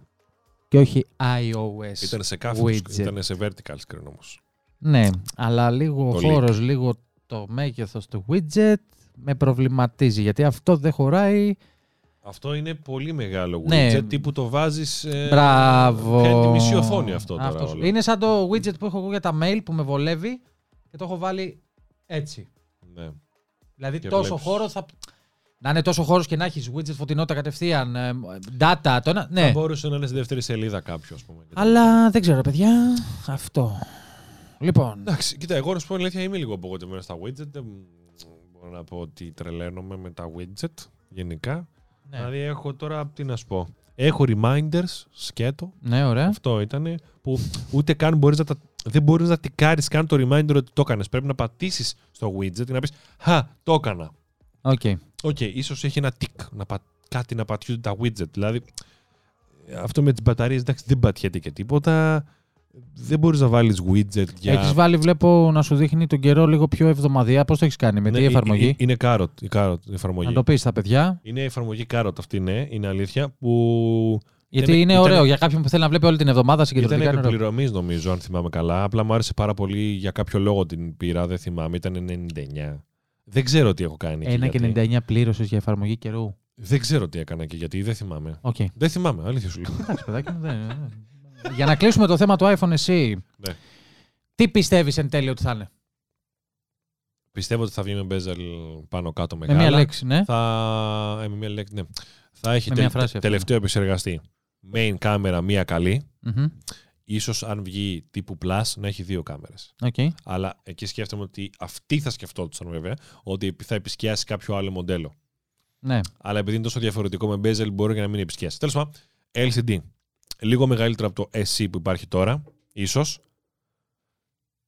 και όχι iOS
Ήταν σε κάθετος,
widget.
ήταν σε vertical screen όμως.
Ναι, αλλά λίγο ο
Το
χώρος, λίγο το μέγεθος του widget με προβληματίζει γιατί αυτό δεν χωράει
Αυτό είναι πολύ μεγάλο widget.
Ναι.
Τύπου το βάζεις. Ε,
Μπράβο.
Κάνει τη μισή οθόνη αυτό τώρα.
Αυτός.
όλο.
Είναι σαν το widget που έχω εγώ για τα mail που με βολεύει και το έχω βάλει έτσι.
Ναι.
Δηλαδή
Και
τόσο
βλέπεις.
χώρο θα. Να είναι τόσο χώρος και να έχεις widget φωτεινότητα κατευθείαν, ε, data, το ένα.
Θα
Ναι.
μπορούσε να είναι στη δεύτερη σελίδα κάποιος, ας πούμε.
Αλλά δεν ξέρω, παιδιά. Αυτό. Λοιπόν.
Εντάξει, κοίτα, εγώ να σου πω την αλήθεια είμαι λίγο απογοητευμένο στα widget. Δεν μπορώ να πω ότι τρελαίνομαι με τα widget γενικά.
Ναι,
Δηλαδή έχω τώρα, τι να σου πω. Έχω reminders, σκέτο.
ναι ωραία.
Αυτό ήταν που ούτε καν μπορείς να τα, δεν μπορείς να τικάρεις καν το reminder ότι το έκανες. Πρέπει να πατήσεις στο widget και να πεις «Χα, το έκανα».
Οκ.
Οκ, ίσως έχει ένα tick, να πα, κάτι να πατιούνται τα widget. Δηλαδή, αυτό με τις μπαταρίες, εντάξει, δεν πατιέται και τίποτα. Δεν μπορείς να βάλεις widget για...
Έχεις βάλει, βλέπω, να σου δείχνει τον καιρό λίγο πιο εβδομαδιαία. Πώς το έχεις κάνει, με
Ναι,
τι
ε-
εφαρμογή;
ε- Είναι Carrot, η Carrot η εφαρμογή.
Να το πεις στα παιδιά.
Είναι η εφαρμογή Carrot αυτή, ναι, είναι αλήθεια, που
Γιατί
Ήτανε-
είναι
ήτανε-
ωραίο για κάποιον που θέλει να βλέπει όλη την εβδομάδα
ήταν
συγκεντρωτικά. είναι ωραίο.
επιπληρωμή νομίζω, αν θυμάμαι καλά. Απλά μου άρεσε πάρα πολύ για κάποιο λόγο την πήρα, δεν θυμάμαι, ήταν 99. Δεν ξέρω τι έχω κάνει.
Ένα
και
και
γιατί.
99 πλήρωσες για εφαρμογή καιρού.
Δεν ξέρω τι έκανα και γιατί, δεν θυμάμαι.
Οκ.
Δεν θυμάμαι, αλήθεια σου λέω.
Εντάξει, παιδάκι μου, δεν είναι. Για να κλείσουμε το θέμα του iPhone SE.
Ναι.
Τι πιστεύεις εν τέλει ότι θα είναι;
Πιστεύω ότι θα βγει με bezel πάνω κάτω
Με
μεγάλα.
μία λέξη, ναι.
Θα, ε, με μία λέξη, ναι. θα έχει
Με
τε-
μία φράση
τε-
αυτό.
τελευταίο επεξεργαστή. Main κάμερα μία καλή.
Μμμ.
Ίσως αν βγει τύπου Plus να έχει δύο κάμερες.
Οκ.
Αλλά εκεί σκέφτομαι ότι αυτοί θα σκεφτόντουσαν βέβαια ότι θα επισκιάσει κάποιο άλλο μοντέλο.
Ναι.
Αλλά επειδή είναι τόσο διαφορετικό με bezel, μπορεί και να μην επισκιάσει. Τέλος πάντων, LCD. Λίγο μεγαλύτερο από το SC που υπάρχει τώρα. ίσως.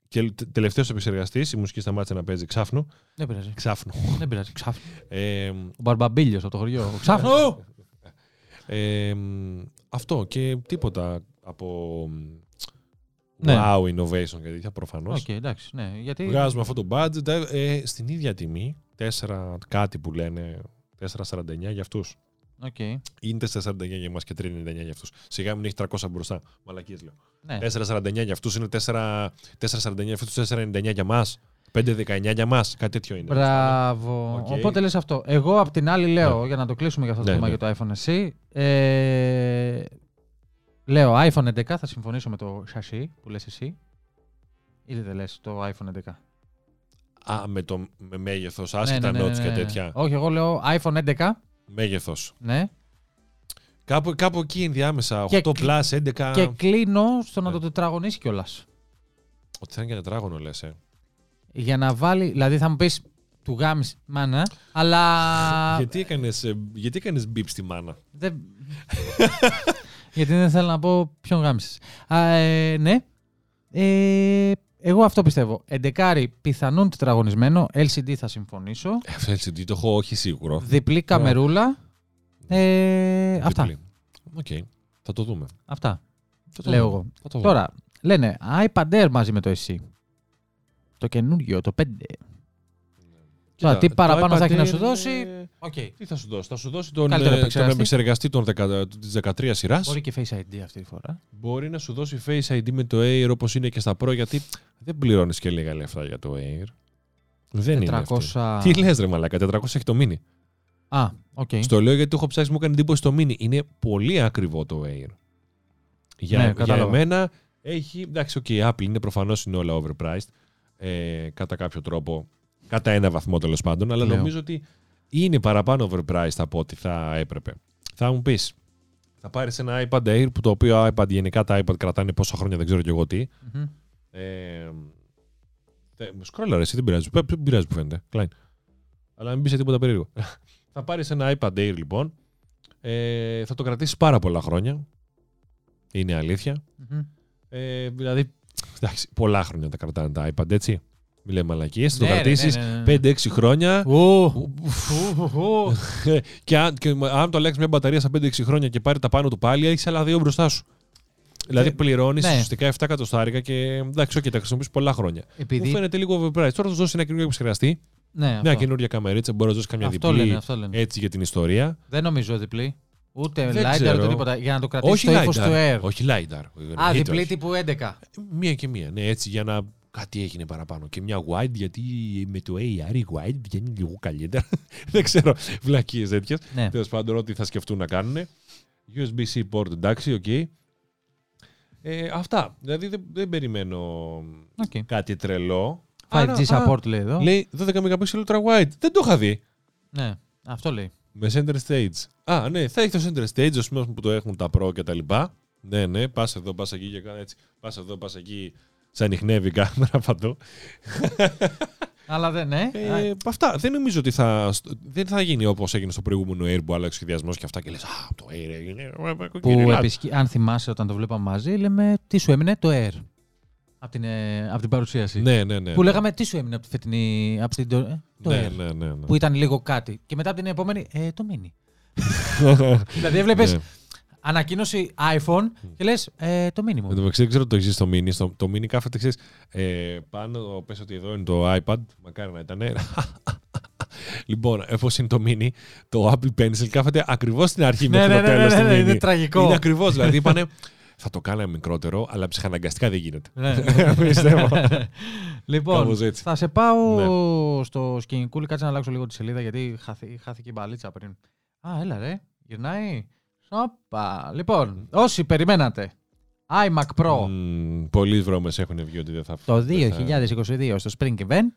Και τε- τελευταίος επεξεργαστής, η μουσική σταμάτησε να παίζει ξάφνου.
Δεν πειράζει.
Ξάφνου.
Δεν πειράζει. Ξάφνου.
Ε,
Ο Μπαρμπαμπίλιος από το χωριό. Ξάφνου! [laughs]
ε, αυτό και τίποτα από
Ναι.
wow innovation και τέτοια προφανώς.
Οκ, εντάξει. Ναι, γιατί.
Βγάζουμε αυτό το budget ε, ε, στην ίδια τιμή, 4 κάτι που λένε, 4,49 για αυτούς.
Οκ.
Είναι 4,49 για εμάς και 3,99 για αυτούς. Σιγά μην έχει 300 μπροστά. Μαλακίες λέω.
Ναι.
4,49 για αυτούς είναι 4, 4,49 για αυτούς, 4,99 για μας. 5,19 για μας. Κάτι τέτοιο είναι.
Μπράβο.
Οκ.
Οπότε λες αυτό. Εγώ απ' την άλλη λέω, για να το κλείσουμε για αυτό το
Ναι,
θέμα
ναι.
για το iPhone SE, ε, λέω iPhone 11, θα συμφωνήσω με το σασί που λες εσύ. Ή δεν λες το iPhone 11.
Α, με το με μέγεθος,
Ναι,
άσχετα
ναι, ναι,
notes
ναι,
και
ναι.
τέτοια.
Όχι, εγώ λέω iPhone 11,
Μέγεθος.
ναι.
Κάπου, κάπου εκεί ενδιάμεσα, 8
Και-
plus, 11.
Και κλείνω στο να
Ναι.
το τετραγωνίσει κιόλας.
Ότι θα είναι και τετράγωνο λες, ε.
Για να βάλει, δηλαδή θα μου πεις του γάμισε μάνα, αλλά. [laughs]
Γιατί έκανες, ε, γιατί έκανες beep στη μάνα;
Δεν... [laughs] Γιατί δεν θέλω να πω ποιον γάμισες. Ε, ναι. Ε, εγώ αυτό πιστεύω. Εντεκάρι πιθανόν τετραγωνισμένο. LCD θα συμφωνήσω.
Ε, Αυτό LCD το έχω όχι σίγουρο.
Διπλή καμερούλα. Ε, αυτά.
Διπλή. Οκ. Θα το δούμε.
αυτά
Θα το
λέω
δούμε.
εγώ.
Θα το δούμε.
Τώρα, λένε iPad Air μαζί με το SE. Το καινούργιο, το 5.
Κοίτα,
τι
το
παραπάνω
iPad
θα έχει να
Air
σου δώσει;
είναι-
Οκ.
Τι θα σου δώσει, θα σου δώσει τον,
Καλύτερο
ε, τον
επεξεργαστή.
επεξεργαστή των 10 της 13 σειράς.
Μπορεί και Face ID αυτή τη φορά.
Μπορεί να σου δώσει Face ID με το Air όπως είναι και στα Pro, γιατί δεν πληρώνεις και λίγα λεφτά για το Air. Δεν είναι
400.
αυτή. Τι λες ρε μαλάκα, 400 έχει το Mini.
Α, οκ.
Στο λέω γιατί το έχω ψάξει, μου έκανε εντύπωση το Mini. Είναι πολύ ακριβό το Air. Για,
Ναι,
για
κατάλαβα.
εμένα έχει. Εντάξει, οκ, η Apple είναι προφανώς είναι όλα overpriced. Ε, κατά κάποιο τρόπο. Κατά ένα βαθμό τέλος πάντων. Αλλά
Λέω.
νομίζω ότι είναι παραπάνω overpriced από ό,τι θα έπρεπε. Θα μου πεις. Θα πάρεις ένα iPad Air που το οποίο iPad γενικά τα iPad κρατάνε πόσα χρόνια δεν ξέρω κι εγώ τι.
Μμμ.
Ε, θε- σκρόλαρε, εσύ δεν πειράζει. Πε- Δεν πειράζει που φαίνεται. Klein. Αλλά μην πεις σε τίποτα περίεργο. [laughs] θα πάρεις ένα iPad Air λοιπόν. Ε, θα το κρατήσεις πάρα πολλά χρόνια. Είναι αλήθεια.
Μμμ.
Ε, δηλαδή, εντάξει, πολλά χρόνια τα κρατάνε τα iPad έτσι. Μην λέμε μαλακίες. Θα το
Ναι, ρε,
κρατήσεις
ναι, ναι, ναι.
5-6 χρόνια.
Ου, ου, ου. [laughs]
και, αν, και αν το αλλάξεις μια μπαταρία στα 5-6 χρόνια και πάρει τα πάνω του πάλι, έχεις άλλα δύο μπροστά σου. Δηλαδή πληρώνεις
ναι.
ουσιαστικά 7 εκατοστάρικα και εντάξει, okay, τα χρησιμοποιείς πολλά χρόνια. Μου
Επειδή.
φαίνεται λίγο overpriced. Τώρα θα σου δώσει ένα καινούργιο επεξεργαστή,
Ναι,
μια
αυτό.
καινούργια καμερίτσα, μπορεί να σου δώσει καμιά
Αυτό
διπλή
λένε, αυτό λένε.
έτσι για την ιστορία.
Δεν νομίζω διπλή. Ούτε
Δεν
LiDAR
ξέρω.
ούτε τίποτα. Για να το κρατήσεις
Όχι
το ύφος
LiDAR.
του Air.
Όχι LiDAR.
Α,
Εννοείται
διπλή
όχι.
τύπου 11.
Μία και μία. Ναι, έτσι για να κάτι έγινε παραπάνω. Και μια wide, γιατί με το AR η wide βγαίνει λίγο καλύτερα. [laughs] Δεν ξέρω, βλακείες τέτοιες.
Ναι.
Τέλος πάντων, ό,τι θα σκεφτούν να κάνουν. USB-C port, εντάξει, οκ. Ε, αυτά. Δηλαδή δεν, δεν περιμένω
Οκ.
κάτι τρελό.
5G
Άρα, α,
support λέει εδώ.
Λέει 12 MP ultra wide. Δεν το είχα δει.
Ναι, αυτό λέει.
Με center stage. Α, ναι, θα έχει το center stage, ας πούμε που το έχουν τα Pro και τα λοιπά. Ναι, ναι, πας εδώ, πας εκεί και κάνει έτσι. Πας εδώ, πας εκεί. Σε ανιχνεύει η κάμερα παντού.
Αλλά δεν, ναι.
Ε, αυτά. Δεν νομίζω ότι θα, δεν θα γίνει όπως έγινε στο προηγούμενο Air που άλλαξε σχεδιασμός και αυτά και λες Α, το Air έγινε.
που επισκ... αν θυμάσαι όταν το βλέπαμε μαζί, λέμε τι σου έμεινε το Air. Από την, ε, απ' την παρουσίαση.
Ναι, ναι, ναι.
Που λέγαμε τι σου έμεινε από τη φετινή. Από την, ε, το
ναι,
Air.
ναι, ναι, ναι.
Που ήταν λίγο κάτι. Και μετά από την επόμενη, ε, το Mini. [laughs] [laughs] δηλαδή έβλεπες
Ναι.
Ανακοίνωση iPhone και λες ε, το Mini
Εν
μου.
τω μεταξύ, δεν ξέρω το εξή στο mini. Στο, το mini κάθεται εξή. Ε, πάνω, πες ότι εδώ είναι το iPad. Μακάρι να ήταν. [laughs] λοιπόν, εφόσον είναι το mini, το Apple Pencil κάθεται ακριβώς στην αρχή
Ναι,
μέχρι
ναι,
το
ναι,
τέλος
ναι,
του
ναι,
mini.
είναι τραγικό.
Είναι ακριβώς. Δηλαδή, είπανε. Θα το κάναμε μικρότερο, αλλά ψυχαναγκαστικά δεν γίνεται.
Ναι. [laughs]
Πιστεύω. [laughs]
λοιπόν,
Κάπως έτσι.
θα σε πάω
Ναι.
στο σκηνικούλι. Κάτσε να αλλάξω λίγο τη σελίδα γιατί χάθη- χάθηκε η μπαλίτσα πριν. Α, έλα ρε. Γυρνάει. Σόπα. Λοιπόν, όσοι περιμένατε iMac Pro
Μμμ, Πολλοί βρώμες έχουν βγει ότι δεν θα
το
δεν θα-
2022 στο Spring Event,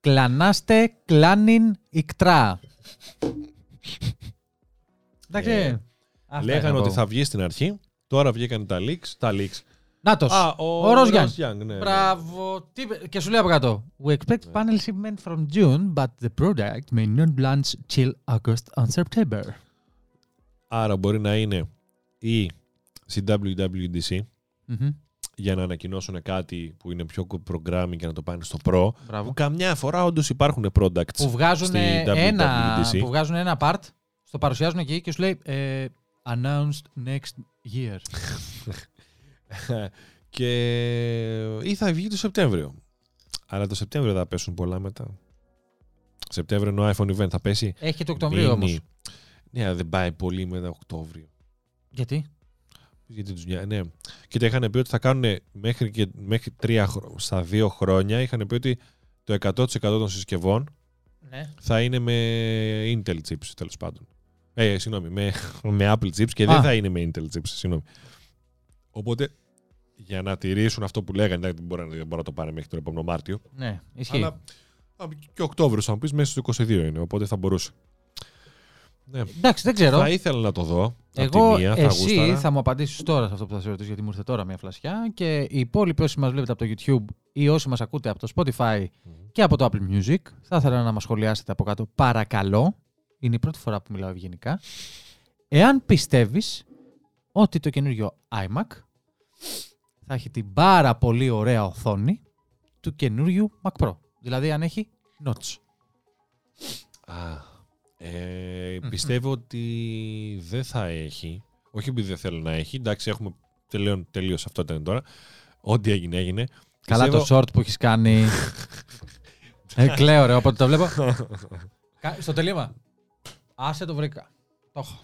κλανάστε κλάνιν ικτρά. Εντάξει.
Ε,
Αυτά
Λέγανε
είχα να
ότι
πω.
θα βγει στην αρχή. Τώρα βγήκαν τα leaks. Τα leaks.
Νάτος.
Α, ο,
ο Ροζ Γιάνγκ.
Young, ναι, ναι.
Μπράβο. Τι... είπε- Και σου λέει από κάτω. We expect panel shipment from June, but the product may not launch till August on September.
Άρα μπορεί να είναι ή στην WWDC
Μμμ.
για να ανακοινώσουν κάτι που είναι πιο programming και να το πάνε στο Pro.
Μπράβο.
Που καμιά φορά όντως υπάρχουν products.
Που βγάζουν,
στη
ένα,
WWDC.
που βγάζουν ένα part, στο παρουσιάζουν εκεί και σου λέει ε, announced next year. [laughs]
και ή θα βγει το Σεπτέμβριο. Αλλά το Σεπτέμβριο θα πέσουν πολλά μετά. Σεπτέμβριο είναι ο iPhone event. Θα πέσει;
Έχει και το Οκτωβρίου
mini.
Όμως.
Ναι, αλλά δεν πάει πολύ μετά Οκτώβριο.
Γιατί;
Γιατί τους νοιάζει. Ναι. Κοίτα, είχαν πει ότι θα κάνουν μέχρι, και, μέχρι τρία, χρο- στα δύο χρόνια. Είχαν πει ότι το 100% των συσκευών
Ναι.
θα είναι με Intel chips τέλος πάντων. Ε, συγγνώμη, με, [laughs] με Apple chips και δεν
Α.
θα είναι με Intel chips. Συγγνώμη. Οπότε για να τηρήσουν αυτό που λέγανε, δεν μπορεί, να- δεν μπορεί να το πάρει μέχρι τον επόμενο Μάρτιο.
Ναι, ισχύει.
Αλλά α, και Οκτώβριο, θα μου πεις, μέσα στο 22 είναι. Οπότε θα μπορούσε. Ναι.
Εντάξει, δεν ξέρω.
Θα ήθελα να το δω. απ'
Εγώ,
τη μία, θα
εσύ
γούσταρα.
θα μου απαντήσεις τώρα σε αυτό που θα σε ρωτήσω, γιατί μου ήρθε τώρα μια φλασιά. Και οι υπόλοιποι όσοι μας βλέπετε από το YouTube ή όσοι μας ακούτε από το Spotify
Μμμ.
και από το Apple Music, θα ήθελα να μας σχολιάσετε από κάτω. Παρακαλώ, είναι η πρώτη φορά που μιλάω ευγενικά. Εάν πιστεύεις ότι το καινούριο iMac θα έχει την πάρα πολύ ωραία οθόνη του καινούριου Mac Pro. Δηλαδή αν έχει notch.
Α, ε, πιστεύω ότι δεν θα έχει. Όχι επειδή δεν θέλω να έχει. Εντάξει, έχουμε τελείω, τελείως αυτό ήταν τώρα. Ό,τι έγινε, έγινε.
Καλά
Πιστεύω-
το short που έχεις κάνει. ε, κλαίω ρε, όποτε το βλέπω. [laughs] Κα- Στο τελείωμα. Άσε το βρήκα. Το έχω.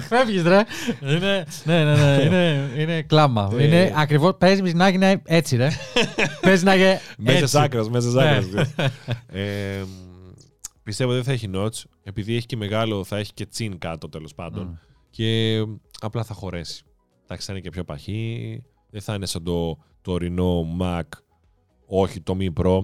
[laughs] Φεύγεις ρε. Είναι, ναι, ναι, ναι, είναι, είναι κλάμα.
Ε.
είναι ακριβώς, παίζει να είναι έτσι ρε. παίζει να [laughs] είναι
Μέσα
έτσι.
σάκρας, μέσα
Ναι.
σάκρας. ε, πιστεύω δεν θα έχει notch. Επειδή έχει και μεγάλο, θα έχει και τσιν κάτω τέλος πάντων.
Μμ.
Και απλά θα χωρέσει. Εντάξει, θα είναι και πιο παχύ. Δεν θα είναι σαν το τωρινό Mac. Όχι, το Mi Pro.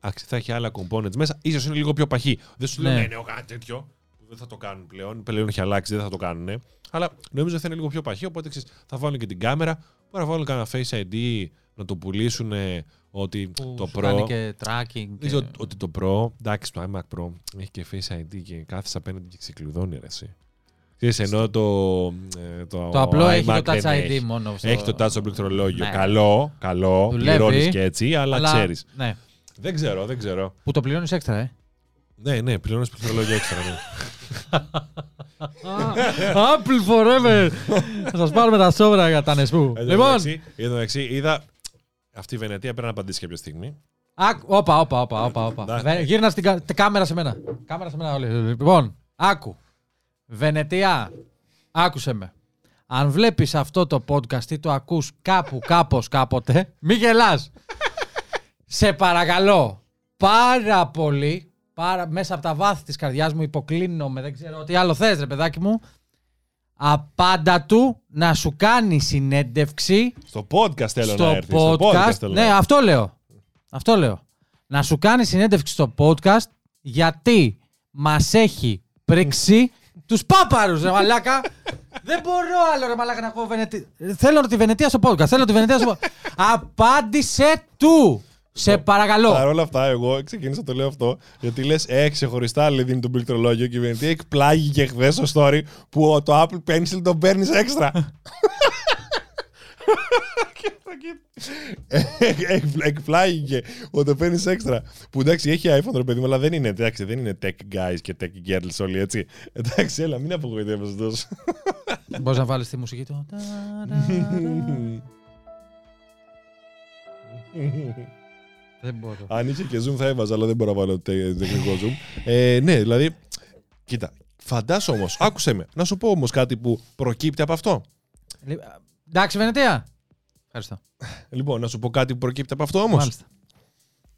Εντάξει, θα έχει άλλα components μέσα. Ίσως είναι λίγο πιο παχύ. Δεν σου λέω
Ναι.
ναι, ναι, κάτι τέτοιο. Που δεν θα το κάνουν πλέον. Πλέον έχει αλλάξει, δεν θα το κάνουν. Αλλά νομίζω θα είναι λίγο πιο παχύ. Οπότε ξέρεις, θα βάλουν και την κάμερα. Μπορεί να βάλουν κανένα Face ID, να το πουλήσουν ότι
Που
το
σου
Pro.
κάνει και tracking.
Νομίζω
Και...
ότι το Pro, εντάξει, το iMac Pro έχει και Face ID και κάθεσαι απέναντι και ξεκλειδώνει ρε εσύ. Ξέρεις, ενώ το, ε, το,
Το απλό έχει
iMac
το Touch
δεν
ID
έχει.
μόνο. στο-
Έχει το touch στο πληκτρολόγιο.
Ναι.
Καλό, καλό.
Δουλεύει,
Πληρώνεις και έτσι, αλλά,
αλλά-
ξέρεις.
Ναι.
Δεν ξέρω, δεν ξέρω.
Που το πληρώνεις έξτρα, ε.
Ναι, ναι, πληρώνεις πληκτρολόγιο έξτρα. Ναι. [laughs]
Apple forever! Θα σας πάρουμε τα σόβρα για τα νεσπού.
Εν τω
Λοιπόν,
μεταξύ- εν τω μεταξύ, είδα αυτή η Βενετία πρέπει να απαντήσει κάποια στιγμή.
Άκου, όπα, όπα, όπα, όπα, όπα.
Ναι.
Βε- Γύρνα στην κα- τε- κάμερα σε μένα. Κάμερα σε μένα όλοι. Λοιπόν, άκου. Βενετία, άκουσε με. Αν βλέπεις αυτό το podcast ή το ακούς κάπου, κάπως, κάποτε, μη γελάς. σε παρακαλώ, πάρα πολύ, πάρα, μέσα από τα βάθη της καρδιάς μου υποκλίνομαι, δεν ξέρω τι άλλο θες ρε παιδάκι μου, απάντα του να σου κάνει συνέντευξη
Στο podcast θέλω
στο
να έρθεις.
podcast.
Στο podcast θέλω να
ναι,
έρθεις.
αυτό λέω. Αυτό λέω. Να σου κάνει συνέντευξη στο podcast γιατί μας έχει πρίξει τους πάπαρους, ρε μαλάκα. [laughs] Δεν μπορώ άλλο, ρε μαλάκα, να έχω Βενετία. Θέλω τη Βενετία στο podcast. Θέλω τη Βενετία στο [laughs] podcast. Απάντησε του. Σε παρακαλώ.
Παρ' όλα αυτά, εγώ ξεκίνησα να το λέω αυτό, γιατί λες, ε, ξεχωριστά λέει δίνει τον πληκτρολόγιο και η Βενετία εκπλάγηκε χθες στο story που το Apple Pencil τον παίρνεις έξτρα. [laughs] Εκ- Εκπλάγηκε ότι το παίρνεις έξτρα. Που εντάξει, έχει iPhone ρε παιδί μου, αλλά δεν είναι, εντάξει, δεν είναι tech guys και tech girls όλοι έτσι. Εντάξει, έλα, μην απογοητεύεσαι τόσο.
Μπορείς να βάλεις τη μουσική του. [laughs] [laughs] Δεν μπορώ.
Αν είχε και zoom θα έβαζα, αλλά δεν μπορώ να βάλω τε- τεχνικό zoom. Ε, ναι, δηλαδή, κοίτα, φαντάσου όμως, άκουσε με, να σου πω όμως κάτι που προκύπτει από αυτό.
Λοιπόν, Εντάξει, Βενετία. Ευχαριστώ.
Λοιπόν, να σου πω κάτι που προκύπτει από αυτό όμως.
Μάλιστα.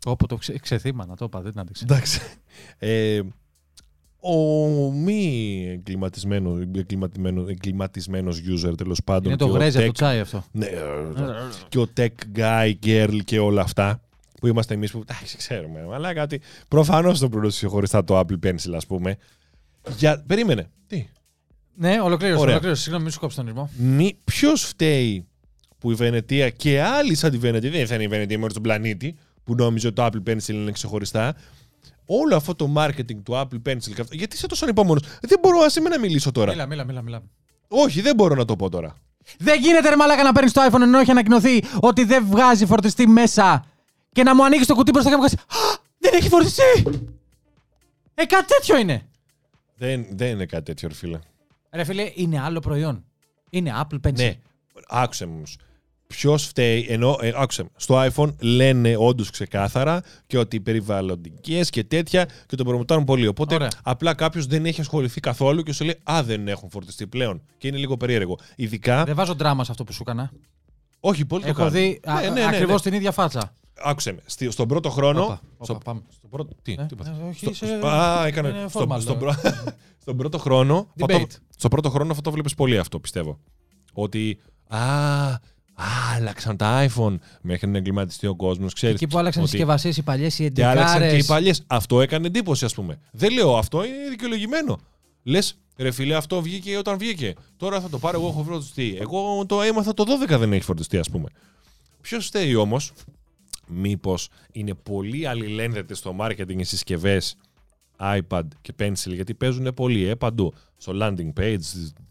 Όπου το ξε, ξεθύμα να το είπα, δεν την άντεξε.
Εντάξει. Ε, ο μη εγκληματισμένο, εγκληματισμένο, εγκληματισμένος user τέλος πάντων.
Είναι το
και ο
γρέζι από
tech-
το τσάι αυτό.
Ναι, ε, και ο tech guy, girl και όλα αυτά. Που είμαστε εμείς που. Εντάξει, ξέρουμε. Αλλά κάτι. Προφανώς το πληρώσει χωριστά το Apple Pencil, ας πούμε. Για... Περίμενε. Τι;
Ναι, ολοκλήρωσε.
Ωραία.
ολοκλήρωσε. Συγγνώμη, μην σου κόψω τον ήρμο.
Μη... Ποιος φταίει που η Βενετία και άλλοι σαν τη Βενετία, δεν θα είναι η Βενετία μόνο στον πλανήτη, που νόμιζε ότι το Apple Pencil είναι ξεχωριστά. Όλο αυτό το marketing του Apple Pencil. και αυτό- Γιατί είσαι τόσο ανυπόμονο. Δεν μπορώ, ας να μιλήσω τώρα.
Μίλα, μίλα, μίλα. μίλα.
Όχι, δεν μπορώ να το πω τώρα.
Δεν γίνεται ρε μαλάκα να παίρνεις το iPhone ενώ έχει ανακοινωθεί ότι δεν βγάζει φορτιστή μέσα και να μου ανοίξεις το κουτί μπροστά και να μου κάνει «Α, Δεν έχει φορτιστή! Ε, κάτι τέτοιο είναι.
Δεν, δεν είναι κάτι τέτοιο, ρε φίλε.
Ρε φίλε, είναι άλλο προϊόν. Είναι Apple Pencil.
Ναι, άκουσε με όμως. Ποιος φταίει, ενώ ε, άκουσε με. Στο iPhone λένε όντως ξεκάθαρα και ότι περιβαλλοντικές και τέτοια και το προμοτάρουν πολύ. Οπότε
Ωραία.
απλά κάποιος δεν έχει ασχοληθεί καθόλου και σου λέει Α, δεν έχουν φορτιστεί πλέον. Και είναι λίγο περίεργο. Ειδικά.
Δεν βάζω δράμα σε αυτό που σου έκανα.
Όχι, πολύ το
Έχω
κάνουν.
δει
Ναι, ναι, ναι,
ακριβώς
ναι.
την ίδια φάτσα.
Άκουσε με. Στη- στον πρώτο χρόνο.
Όπα, όπα,
στο-
πάμε.
στον πρώτο, τι,
Ε,
τι είπατε;
ε, όχι,
Στο-
είσαι-
στο- Α, έκανα.
είναι
στο-
formal,
στον
ε.
πρω- στον πρώτο χρόνο. θα το-
Debate.
στον πρώτο χρόνο θα το βλέπεις πολύ αυτό, πιστεύω. Ότι. Α, α, άλλαξαν τα iPhone μέχρι να εγκληματιστεί ο κόσμος.
Εκεί που άλλαξαν οι
ότι...
συσκευασίες, οι παλιές, οι
Και άλλαξαν και οι
εντεκάρες.
παλιές. Αυτό έκανε εντύπωση, ας πούμε. Δεν λέω αυτό, είναι δικαιολογημένο. Λες, ρε φίλε, αυτό βγήκε όταν βγήκε. Τώρα θα το πάρω, εγώ έχω φορτιστεί. Εγώ το έμαθα το 12 δεν έχει φορτιστεί, ας πούμε. Ποιος φταίει όμως, μήπως είναι πολύ αλληλένδετες στο marketing οι συσκευές iPad και Pencil, γιατί παίζουν πολύ, ε, παντού. Στο landing page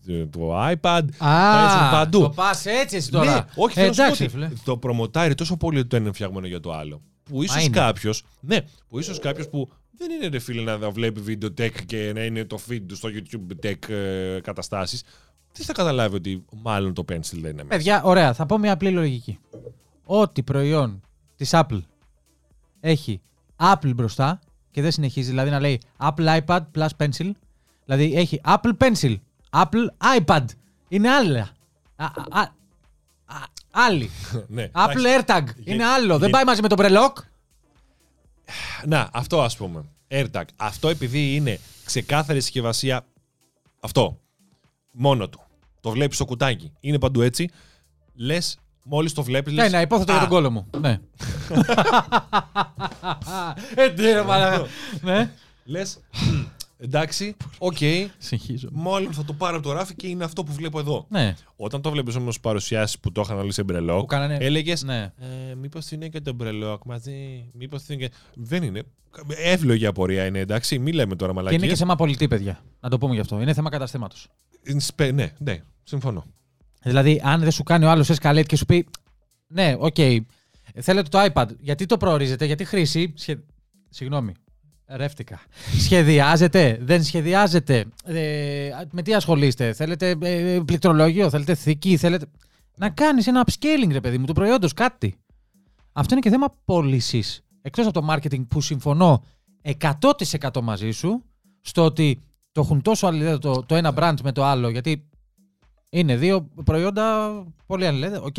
ε, του iPad, παίζουν
Α,
παντού.
το πας έτσι εσύ τώρα.
Ναι, όχι,
Ε,
θέλω να σου πω
εντάξει,
ότι
φίλε.
το προμοτάρει τόσο πολύ ότι το είναι φτιαγμένο για το άλλο. Που ίσως
είναι.
κάποιος, ναι, που ίσως κάποιος που δεν είναι ρε φίλε να βλέπει βίντεο tech και να είναι το feed του στο YouTube tech ε, καταστάσεις. Τι θα καταλάβει ότι μάλλον το pencil δεν είναι μέσα.
Παιδιά, ωραία, θα πω μια απλή λογική. Ό,τι προϊόν της Apple έχει Apple μπροστά και δεν συνεχίζει, δηλαδή να λέει Apple iPad plus Pencil, δηλαδή έχει Apple Pencil, Apple iPad. Είναι άλλα. Α, α, α, α, άλλη. [laughs]
ναι,
Apple
εντάξει.
AirTag.
Γε-
Είναι άλλο. Δεν
γε-
πάει μαζί με το Brelock.
Να, αυτό ας πούμε. AirTag. Αυτό επειδή είναι ξεκάθαρη συσκευασία. Αυτό. Μόνο του. Το βλέπεις στο κουτάκι. Είναι παντού έτσι. Λες, μόλις το βλέπεις.
Ναι, ναι, υπόθετο για τον κώλο μου. Ναι. Ε, τι ρε μαλάκα. Ναι.
Λες, εντάξει, οκ.
Συνεχίζω.
Μόλις θα το πάρω από το ράφι και είναι αυτό που βλέπω εδώ.
Ναι.
Όταν το βλέπεις όμως παρουσιάσεις που το είχαν όλοι σε μπρελόκ,
Που κάνανε-
έλεγες.
Ναι.
Ε, Μήπως είναι και το μπρελόκ μαζί. Μήπως είναι και. Δεν είναι. Εύλογη απορία είναι, εντάξει. Μην λέμε τώρα
Και
μαλακίες.
είναι και θέμα πωλητή, παιδιά. Να το πούμε γι' αυτό. Είναι θέμα καταστήματος.
Είναι σπε- Ναι, ναι, συμφωνώ.
Δηλαδή, αν δεν σου κάνει ο άλλος escalate και σου πει Ναι, οκ, θέλετε το iPad. Γιατί το προορίζετε, για τι χρήση. Σχε... Συγγνώμη. Ρεύτηκα. Σχεδιάζετε, δεν σχεδιάζετε. Ε, με τι ασχολείστε, θέλετε ε, πληκτρολόγιο, θέλετε θήκη, θέλετε. Να κάνεις ένα upscaling, ρε παιδί μου, του προϊόντος, κάτι. Αυτό είναι και θέμα πώλησης. Εκτός από το marketing που συμφωνώ 100% μαζί σου, στο ότι το έχουν τόσο αλληλένδετο το, το ένα brand με το άλλο, γιατί είναι δύο προϊόντα πολύ αλληλένδετα. Οκ.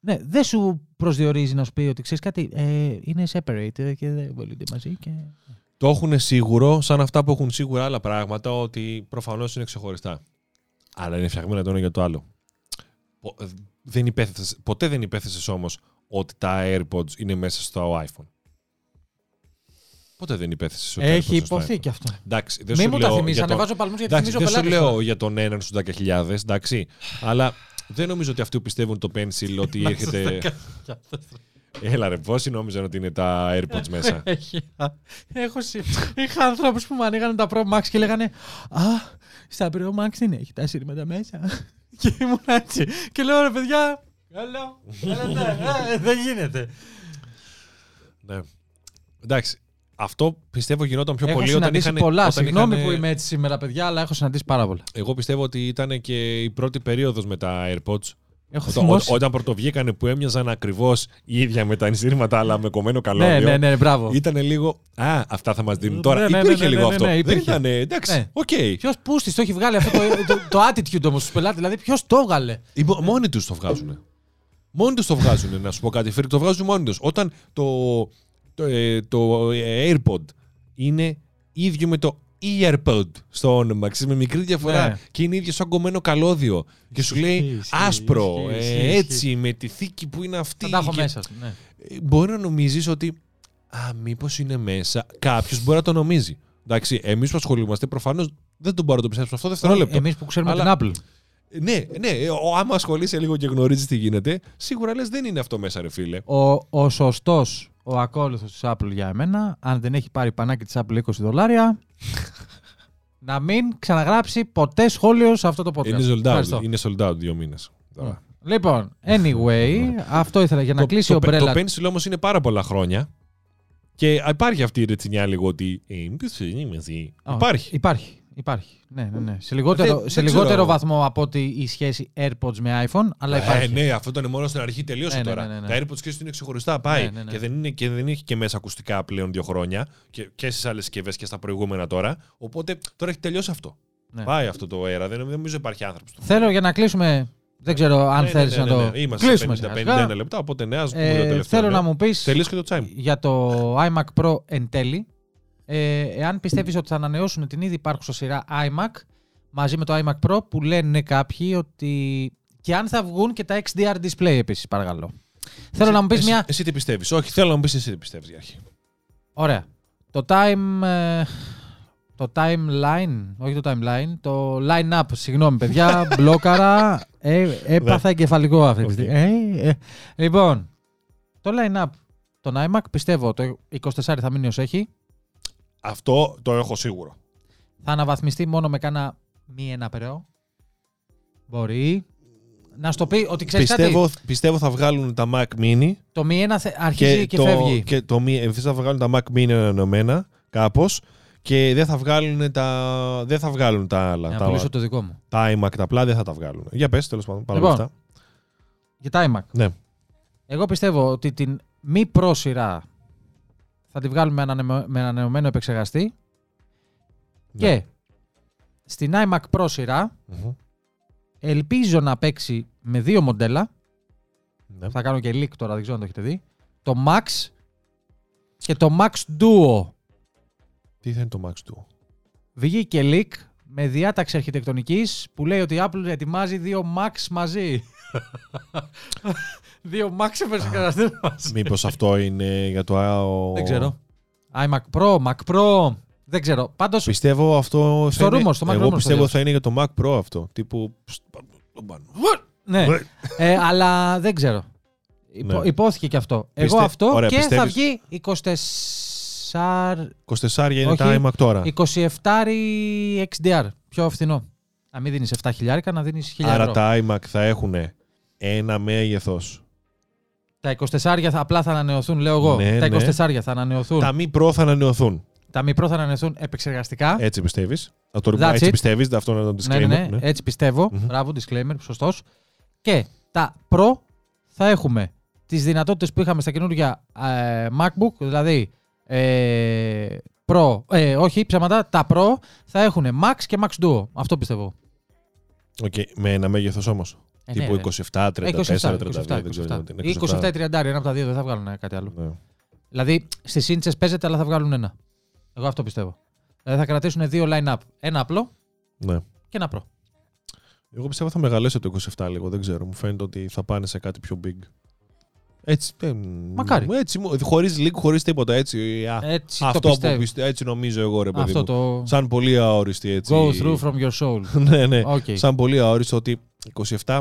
Ναι, δεν σου προσδιορίζει να σου πει ότι ξέρεις κάτι. Ε, είναι separate ε, και δεν πωλούνται μαζί. Και...
Το έχουν σίγουρο, σαν αυτά που έχουν σίγουρα άλλα πράγματα, ότι προφανώς είναι ξεχωριστά. Αλλά είναι φτιαγμένα το ένα για το άλλο. Πο- ε, Δεν υπέθεσες, ποτέ δεν υπέθεσες όμως ότι τα AirPods είναι μέσα στο iPhone. Ποτέ δεν υπέθεσες ότι τα AirPods
Έχει
είναι στο
υποθεί
iPhone.
κι αυτό.
Εντάξει, δεν
Μην
σου
μου τα
λέω
θυμίσει.
για τον-
Ανεβάζω παλμούς γιατί
Εντάξει,
θυμίζω
δεν σου
πελάτες.
λέω για τον έναν στου 10.000, εντάξει. αλλά δεν νομίζω ότι αυτοί που πιστεύουν το Pencil ότι έρχεται. Έλα ρε, πόσοι νόμιζαν ότι είναι τα AirPods μέσα; [laughs]
Έχει. Έχω συ- Είχα ανθρώπου που μου ανοίγανε τα Pro Max και λέγανε Α, στα Pro Max δεν έχει τα σύρματα μέσα. [laughs] Και ήμουν έτσι. Και λέω ρε παιδιά. Καλό. Δεν γίνεται.
ναι. Εντάξει. Αυτό πιστεύω γινόταν πιο
Έχω
πολύ όταν
συναντήσει
είχαν.
πολλά.
όταν
Συγγνώμη
είχαν-
που είμαι έτσι σήμερα, παιδιά, αλλά έχω συναντήσει πάρα πολλά.
Εγώ πιστεύω ότι ήταν και η πρώτη περίοδος με τα AirPods.
Έχω
Όταν,
θυμώσει.
ό- όταν πρωτοβγήκανε που έμοιαζαν ακριβώς η ίδια με τα ενσύρματα αλλά με κομμένο καλώδιο.
Ναι, ναι, ναι, μπράβο.
Ήταν λίγο. Α, αυτά θα μας δίνουν
Ναι,
τώρα.
ναι, ναι,
υπήρχε
ναι,
λίγο
ναι, ναι,
αυτό.
ναι,
Δεν
υπήρχε.
ήταν. Εντάξει.
Ναι.
Οκ.
Ποιος πούστης το έχει βγάλει αυτό το, το, το attitude όμως στους πελάτες, δηλαδή ποιος το έβγαλε.
Οι μο- Μόνοι τους το βγάζουν. Μόνοι τους το βγάζουν, να σου πω κάτι. Φέρει, το βγάζουν μόνοι τους. Όταν το, το, ε, το AirPod είναι ίδιο με το EarPod στο όνομα, ξέρεις, με μικρή διαφορά
Ναι.
και είναι ίδιο σαν κομμένο καλώδιο. Και σου λέει
Ισχύει, ισχύει,
άσπρο,
ισχύει,
ε,
ισχύει,
έτσι, με τη θήκη που είναι αυτή.
Θα τα έχω
και-
μέσα. σου, Ναι.
Ε, Μπορεί να νομίζεις ότι. Α, μήπως είναι μέσα. Κάποιος μπορεί να το νομίζει. Εντάξει, εμείς που ασχολούμαστε προφανώς δεν τον μπορώ να το πιστέψουμε αυτό δευτερόλεπτο.
Εμείς που ξέρουμε
Αλλά-
την Apple.
Ναι, ναι, ε, ο- άμα ασχολείσαι λίγο και γνωρίζεις τι γίνεται, σίγουρα λες δεν είναι αυτό μέσα, ρε φίλε.
Ο, ο σωστός, ο ακόλουθος της Apple για εμένα, αν δεν έχει πάρει πανάκι της Apple 20 δολάρια, να μην ξαναγράψει ποτέ σχόλιο σε αυτό το podcast.
Είναι sold out,
Ευχαριστώ.
είναι sold out δύο μήνες. Τώρα.
Λοιπόν, anyway, [laughs] αυτό ήθελα για να
Το-
κλείσει
το,
ο
το,
Umbrella.
το Pencil όμως είναι πάρα πολλά χρόνια. Και υπάρχει αυτή η ρετσινιά λίγο ότι. Ε, ποιος είναι εσύ.
Α,
Υπάρχει.
Υπάρχει. Υπάρχει. Ναι, ναι, ναι. Σε λιγότερο,
Δεν-
σε
δεν
λιγότερο
ξέρω.
βαθμό από ότι η σχέση AirPods με iPhone, αλλά υπάρχει.
Ε, ναι, αυτό ήταν μόνο στην αρχή, τελείωσε
Ναι, ναι,
τώρα.
ναι, ναι, ναι.
Τα AirPods και είναι ξεχωριστά, πάει.
Ναι, ναι, ναι.
Και, δεν είναι, και δεν έχει και μέσα ακουστικά πλέον δύο χρόνια και, και στις άλλες συσκευές και στα προηγούμενα τώρα. Οπότε τώρα έχει τελειώσει αυτό.
Ναι.
Πάει αυτό το αέρα. Δεν δεν νομίζω υπάρχει άνθρωπος.
Θέλω για να κλείσουμε. Δεν ξέρω αν
Ναι,
θέλεις να το.
Είμαστε
κλείσουμε
50,
σιγά
51
σιγά.
λεπτά, οπότε ναι, ας πούμε
Ε,
το τελευταίο.
θέλω
ναι.
να μου πεις
Τελείωσε και το chime.
για το iMac Pro εν τέλει. Ε, εάν πιστεύεις ότι θα ανανεώσουν την ήδη υπάρχουσα σειρά iMac μαζί με το iMac Pro που λένε κάποιοι ότι. και αν θα βγουν και τα XDR display επίσης παρακαλώ. Θέλω
Εσύ-
να μου πεις
εσύ-
μια.
Εσύ τι πιστεύεις; Όχι, θέλω να μου πεις εσύ τι πιστεύεις για αρχή.
Ωραία. Το time. ε, Το timeline, όχι το timeline, το line-up, συγγνώμη παιδιά, [laughs] μπλόκαρα, ε, έπαθα εγκεφαλικό αυτή τη
Οκ.
στιγμή. Ε, ε. Λοιπόν, το line-up, τον iMac πιστεύω το 24 θα μείνει ως έχει,
Αυτό το έχω σίγουρο.
θα αναβαθμιστεί μόνο με κάνα μη ένα περαιό. Μπορεί. Να σου το πει ότι ξέρεις κάτι,
Πιστεύω, πιστεύω θα βγάλουν τα Mac Mini
το μη ένα θε- αρχίζει και,
το,
φεύγει.
και το Mi- επίσης θα βγάλουν τα Mac Mini ενωμένα κάπως και δεν θα βγάλουν τα, δεν θα βγάλουν τα άλλα.
Για να
Τα,
πουλήσω το δικό μου.
τα iMac τα απλά δεν θα τα βγάλουν. Για πες τέλος πάντων. Παρά
Λοιπόν.
αυτά.
Για τα iMac.
Ναι.
Εγώ πιστεύω ότι την μη Pro σειρά θα τη βγάλουμε με, ανανεω- με ανανεωμένο επεξεργαστή
Ναι.
και στην iMac Pro σειρά
Μμμ.
ελπίζω να παίξει με δύο μοντέλα.
Ναι.
Θα κάνω και leak τώρα, δεν ξέρω αν το έχετε δει. Το Max και το Max Duo.
Τι θα είναι το Max του.
Βγήκε leak με διάταξη αρχιτεκτονικής που λέει ότι η Apple ετοιμάζει δύο Max μαζί. Δύο Max επεξεργαστές μαζί.
Μήπως αυτό είναι για το... α,
Δεν ξέρω. iMac Pro, Mac Pro. Δεν ξέρω. Πάντως.
Πιστεύω αυτό.
Στο
θα είναι-
rumor, στο Mac
Εγώ
rumor
πιστεύω
το
θα είναι για το Mac Pro αυτό. Τύπου. τον πάνω.
Ναι. ε, αλλά δεν ξέρω. Υπο-
Ναι.
Υπόθηκε και αυτό. Εγώ
Πιστε-
αυτό
ωραία,
και θα
πιστεύεις-
βγει 24.
24 είναι
Όχι.
τα iMac τώρα.
27 XDR. Πιο φθηνό. Να μην δίνεις 7 χιλιάρικα, να δίνεις 1000
Άρα
ευρώ.
τα iMac θα έχουν ένα μέγεθο.
Τα 24 θα, απλά θα ανανεωθούν, λέω εγώ.
Ναι,
τα
ναι.
24 θα ανανεωθούν.
Τα μη Pro θα ανανεωθούν.
Τα μη Pro θα ανανεωθούν επεξεργαστικά.
Έτσι πιστεύεις. Το
That's
έτσι
it.
πιστεύεις. Αυτό είναι το
ναι,
disclaimer.
ναι, ναι,
ναι.
έτσι πιστεύω.
Μμμ.
Μπράβο, disclaimer, σωστός. Και τα Pro θα έχουμε τις δυνατότητες που είχαμε στα καινούργια ε, MacBook, δηλαδή ε, Pro, ε, όχι ψέματα, τα Pro θα έχουν Max και Max Duo. Αυτό πιστεύω.
Οκ, Με ένα μέγεθος όμως.
Ε,
Τύπου
ναι, ρε.
27, 34,
Ε,
32.
27,
δεν ξέρω
27.
τι είναι.
Ή 27 ή 30, ένα από τα δύο δεν θα βγάλουν κάτι άλλο.
Ναι.
Δηλαδή στις ίντσες παίζεται, αλλά θα βγάλουν ένα. Εγώ αυτό πιστεύω. Δηλαδή θα κρατήσουν δύο line-up. Ένα απλό
Ναι.
και ένα Pro.
Εγώ πιστεύω θα μεγαλώσει το 27 λίγο. Δεν ξέρω. Μου φαίνεται ότι θα πάνε σε κάτι πιο big. Έτσι. ε,
Μακάρι.
Έτσι, χωρίς link, χωρίς τίποτα. Έτσι. α,
Έτσι το
αυτό που
πιστεύω.
πιστε, έτσι νομίζω εγώ, ρε παιδί
Αυτό
μου.
το
Σαν πολύ αόριστη έτσι.
go through from your soul. [laughs]
ναι, ναι.
Okay.
Σαν πολύ αόριστο ότι 27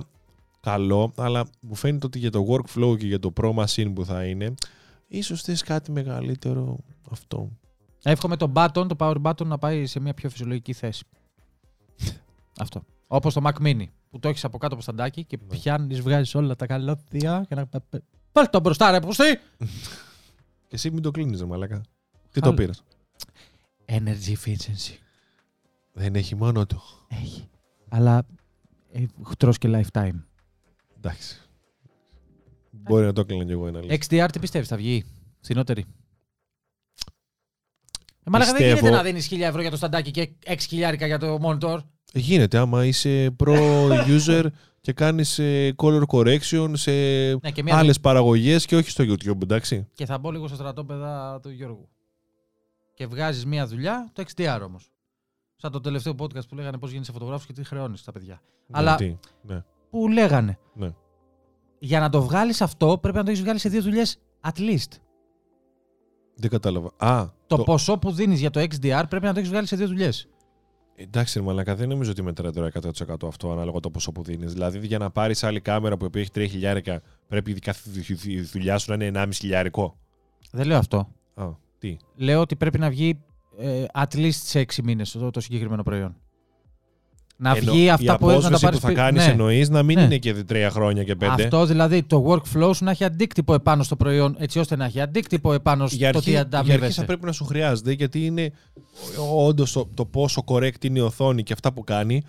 καλό, αλλά μου φαίνεται ότι για το workflow και για το pro machine που θα είναι, ίσως θες κάτι μεγαλύτερο αυτό.
Εύχομαι το button, το power button να πάει σε μια πιο φυσιολογική θέση. [laughs] Αυτό. Όπως το Mac Mini που το έχεις από κάτω από σταντάκι και
Ναι.
πιάνεις, βγάζεις όλα τα καλώδια και να. Βάλ το μπροστά, ρε πουστή! [laughs]
Και εσύ μην το κλείνεις, ρε μαλάκα. Τι
Χαλ-
το πήρες;
Energy efficiency.
Δεν έχει μόνο του.
Έχει. Αλλά ε, τρως και lifetime.
Εντάξει. Μπορεί να το έκλεινα κι εγώ ένα λίγο.
XDR τι πιστεύεις, θα βγει φθηνότερη. Ε, μαλάκα δεν
Πιστεύω-
γίνεται να δίνεις 1000 ευρώ για το σταντάκι και 6 χιλιάρικα για το monitor.
Γίνεται άμα είσαι pro [laughs] user και κάνεις ε, color correction σε
Ναι, και, μια
άλλες παραγωγές και όχι στο YouTube, εντάξει.
και θα μπω λίγο στα στρατόπεδα του Γιώργου. Και βγάζεις μία δουλειά, το XDR όμως. Σαν το τελευταίο podcast που λέγανε πώς γίνεσαι φωτογράφος και τι χρεώνεις στα παιδιά. Αλλά-
Ναι, τι, ναι.
Που λέγανε.
Ναι.
Για να το βγάλεις αυτό, πρέπει να το έχεις βγάλει σε δύο δουλειές at least.
Δεν κατάλαβα. Α,
Το, ποσό που δίνεις για το XDR πρέπει να το έχεις βγάλει σε δύο δουλειές.
Εντάξει, ρε Μαλάκα, δεν νομίζω ότι μετράει τώρα 100% αυτό ανάλογα το ποσό που δίνεις. Δηλαδή, για να πάρεις άλλη κάμερα που έχει 3 χιλιάρικα, πρέπει κάθε δου- η δουλειά σου να είναι 1,5 χιλιάρικο.
Δεν λέω αυτό.
Α, τι;
Λέω ότι πρέπει να βγει ε, at least σε 6 μήνες το, το συγκεκριμένο προϊόν. Να
Εννο-
βγει
η
αυτά που, να τα
απόσβεση
πάρεις
που θα
πι-
κάνεις
ναι.
εννοείς να μην
Ναι.
είναι και τρία χρόνια και πέντε.
Αυτός δηλαδή το workflow σου να έχει αντίκτυπο επάνω στο προϊόν, έτσι ώστε να έχει αντίκτυπο επάνω στο
για αρχή,
τι
για αρχή
ανταμείβεσαι.
θα πρέπει να σου χρειάζεται γιατί είναι όντως το, το πόσο correct είναι η οθόνη και αυτά που κάνει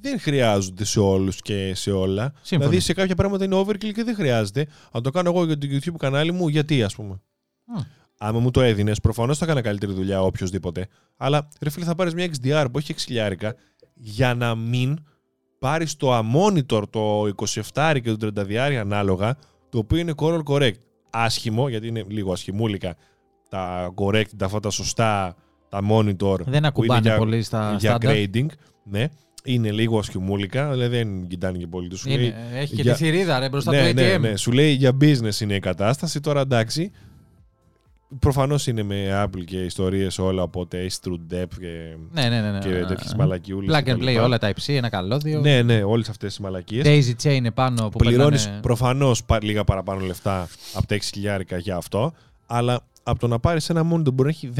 δεν χρειάζονται σε όλους και σε όλα.
Σύμφωνοι.
Δηλαδή σε κάποια πράγματα είναι overkill και δεν χρειάζεται. Αν το κάνω εγώ για το YouTube κανάλι μου, γιατί ας πούμε.
Μμ.
Άμα μου το έδινες, προφανώς θα έκανα καλύτερη δουλειά οποιοδήποτε. Αλλά ρε φίλε, θα πάρεις μια XDR που έχει 6 χιλιάρικα για να μην πάρει το amonitor το 27 και το 30 ανάλογα, το οποίο είναι color correct. Άσχημο, γιατί είναι λίγο ασχημούλικα τα correct, τα αυτά τα σωστά, τα monitor
Δεν
που είναι
ακουμπάνε
για,
πολύ στα
για
στάνταρ.
grading. Ναι, είναι λίγο ασχημούλικα, δηλαδή δεν κοιτάνε και πολύ. Τους λέει,
Είναι, έχει και
για-
τη θηρίδα ρε μπροστά
ναι,
του ATM.
ναι, ναι. Σου λέει για business είναι η κατάσταση. Τώρα εντάξει. Προφανώς είναι με Apple και ιστορίες όλα. Οπότε έχει true depth και,
Ναι, ναι, ναι. ναι.
και τέτοιες
Ε,
μαλακιούλες.
Plug and play όλα τα υψί, ένα καλώδιο.
Ναι, ναι, όλες αυτές τις μαλακίες.
Daisy chain επάνω που
Πληρώνεις
περνάνε-
προφανώς λίγα παραπάνω λεφτά από τα 6 χιλιάρικα για αυτό. Αλλά από το να πάρεις ένα monitor μπορεί να έχει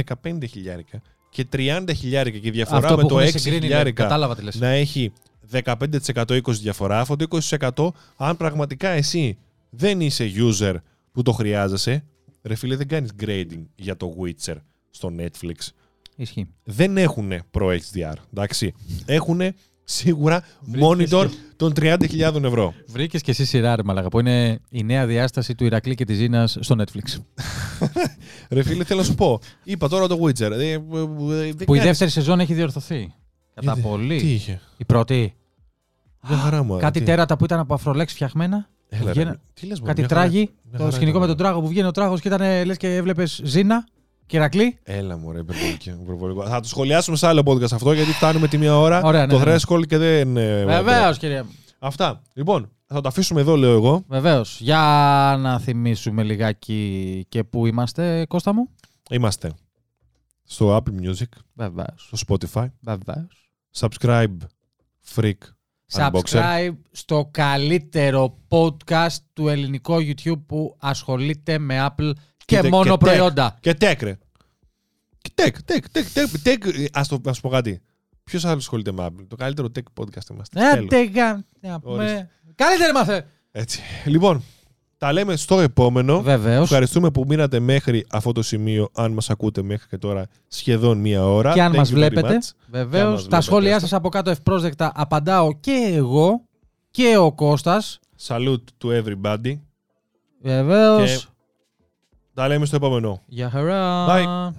15 χιλιάρικα και 30 χιλιάρικα και η διαφορά
Αυτό
με
που
το
έχουν
6
συγκρίνει,
χιλιάρικα
Κατάλαβα τι λες.
να έχει 15% 20% διαφορά. Αυτό το 20% αν πραγματικά εσύ δεν είσαι user που το χρειάζεσαι, ρε φίλε δεν κάνεις grading για το Witcher στο Netflix.
Ισχύει.
Δεν έχουν Pro HDR, εντάξει. Έχουν σίγουρα
Βρήκες
monitor των 30.000 ευρώ.
Βρήκες και εσύ σειρά, ρε Μαλάκα, που είναι η νέα διάσταση του Ηρακλή και της Ζήνας στο Netflix. [laughs]
Ρε φίλε θέλω να σου πω, είπα τώρα το Witcher. ε, ε, ε, δεν
που η
κάνεις-
δεύτερη σεζόν έχει διορθωθεί. Κατά
Είδε-
πολύ.
Τι είχε;
Η πρώτη.
Μια χαρά μου.
Κάτι
τι-
τέρατα που ήταν από αφρολέξ φτιαχμένα.
Έλα, ρε,
βγαίνα-
τι λες, μωρέ,
Κάτι
μια χαρά-
τράγι.
μια
Το
χαρά
σκηνικό με
ήταν.
τον τράγο που βγαίνει ο τράγος και ήταν λες και έβλεπες Ζήνα και Ηρακλή.
Έλα μου, ρε, υπερβολική- υπερβολικό. Θα το σχολιάσουμε σε άλλο podcast αυτό γιατί φτάνουμε τη μία ώρα.
Ωραία, ναι,
το
ναι, ναι.
threshold και δεν. ε,
Βεβαίως, κύριε. μου.
Αυτά. Λοιπόν, θα το αφήσουμε εδώ, λέω εγώ.
Βεβαίως. Για να θυμίσουμε λιγάκι και πού είμαστε, Κώστα μου.
Είμαστε στο Apple Music,
Βεβαίως.
στο Spotify.
Βεβαίως.
Subscribe, Freak. Unboxer.
Subscribe στο καλύτερο podcast του ελληνικού YouTube που ασχολείται με Apple και,
Και τε-
μόνο
και tech.
προϊόντα.
Και tech, ρε. Και tech, tech, tech, tech, tech. Ας, το, ας πω κάτι. Ποιος άλλος ασχολείται με Apple; Το καλύτερο tech podcast είμαστε.
Ε,
Τέλος.
τεγα- να πούμε.
Ορίστε.
Καλύτερη μάθε.
Έτσι. Λοιπόν, τα λέμε στο επόμενο.
Βεβαίως.
Ευχαριστούμε που μείνατε μέχρι αυτό το σημείο, αν μας ακούτε μέχρι και τώρα σχεδόν μία ώρα.
Και αν
Thank
μας
you very
βλέπετε.
much. Και αν
Βεβαίως.
μας
Τα
βλέπετε,
σχόλιά
έστω.
σας από κάτω ευπρόσδεκτα απαντάω και εγώ και ο Κώστας.
Salute to everybody.
Βεβαίως.
Και τα λέμε στο επόμενο.
Γεια χαρά.
Bye.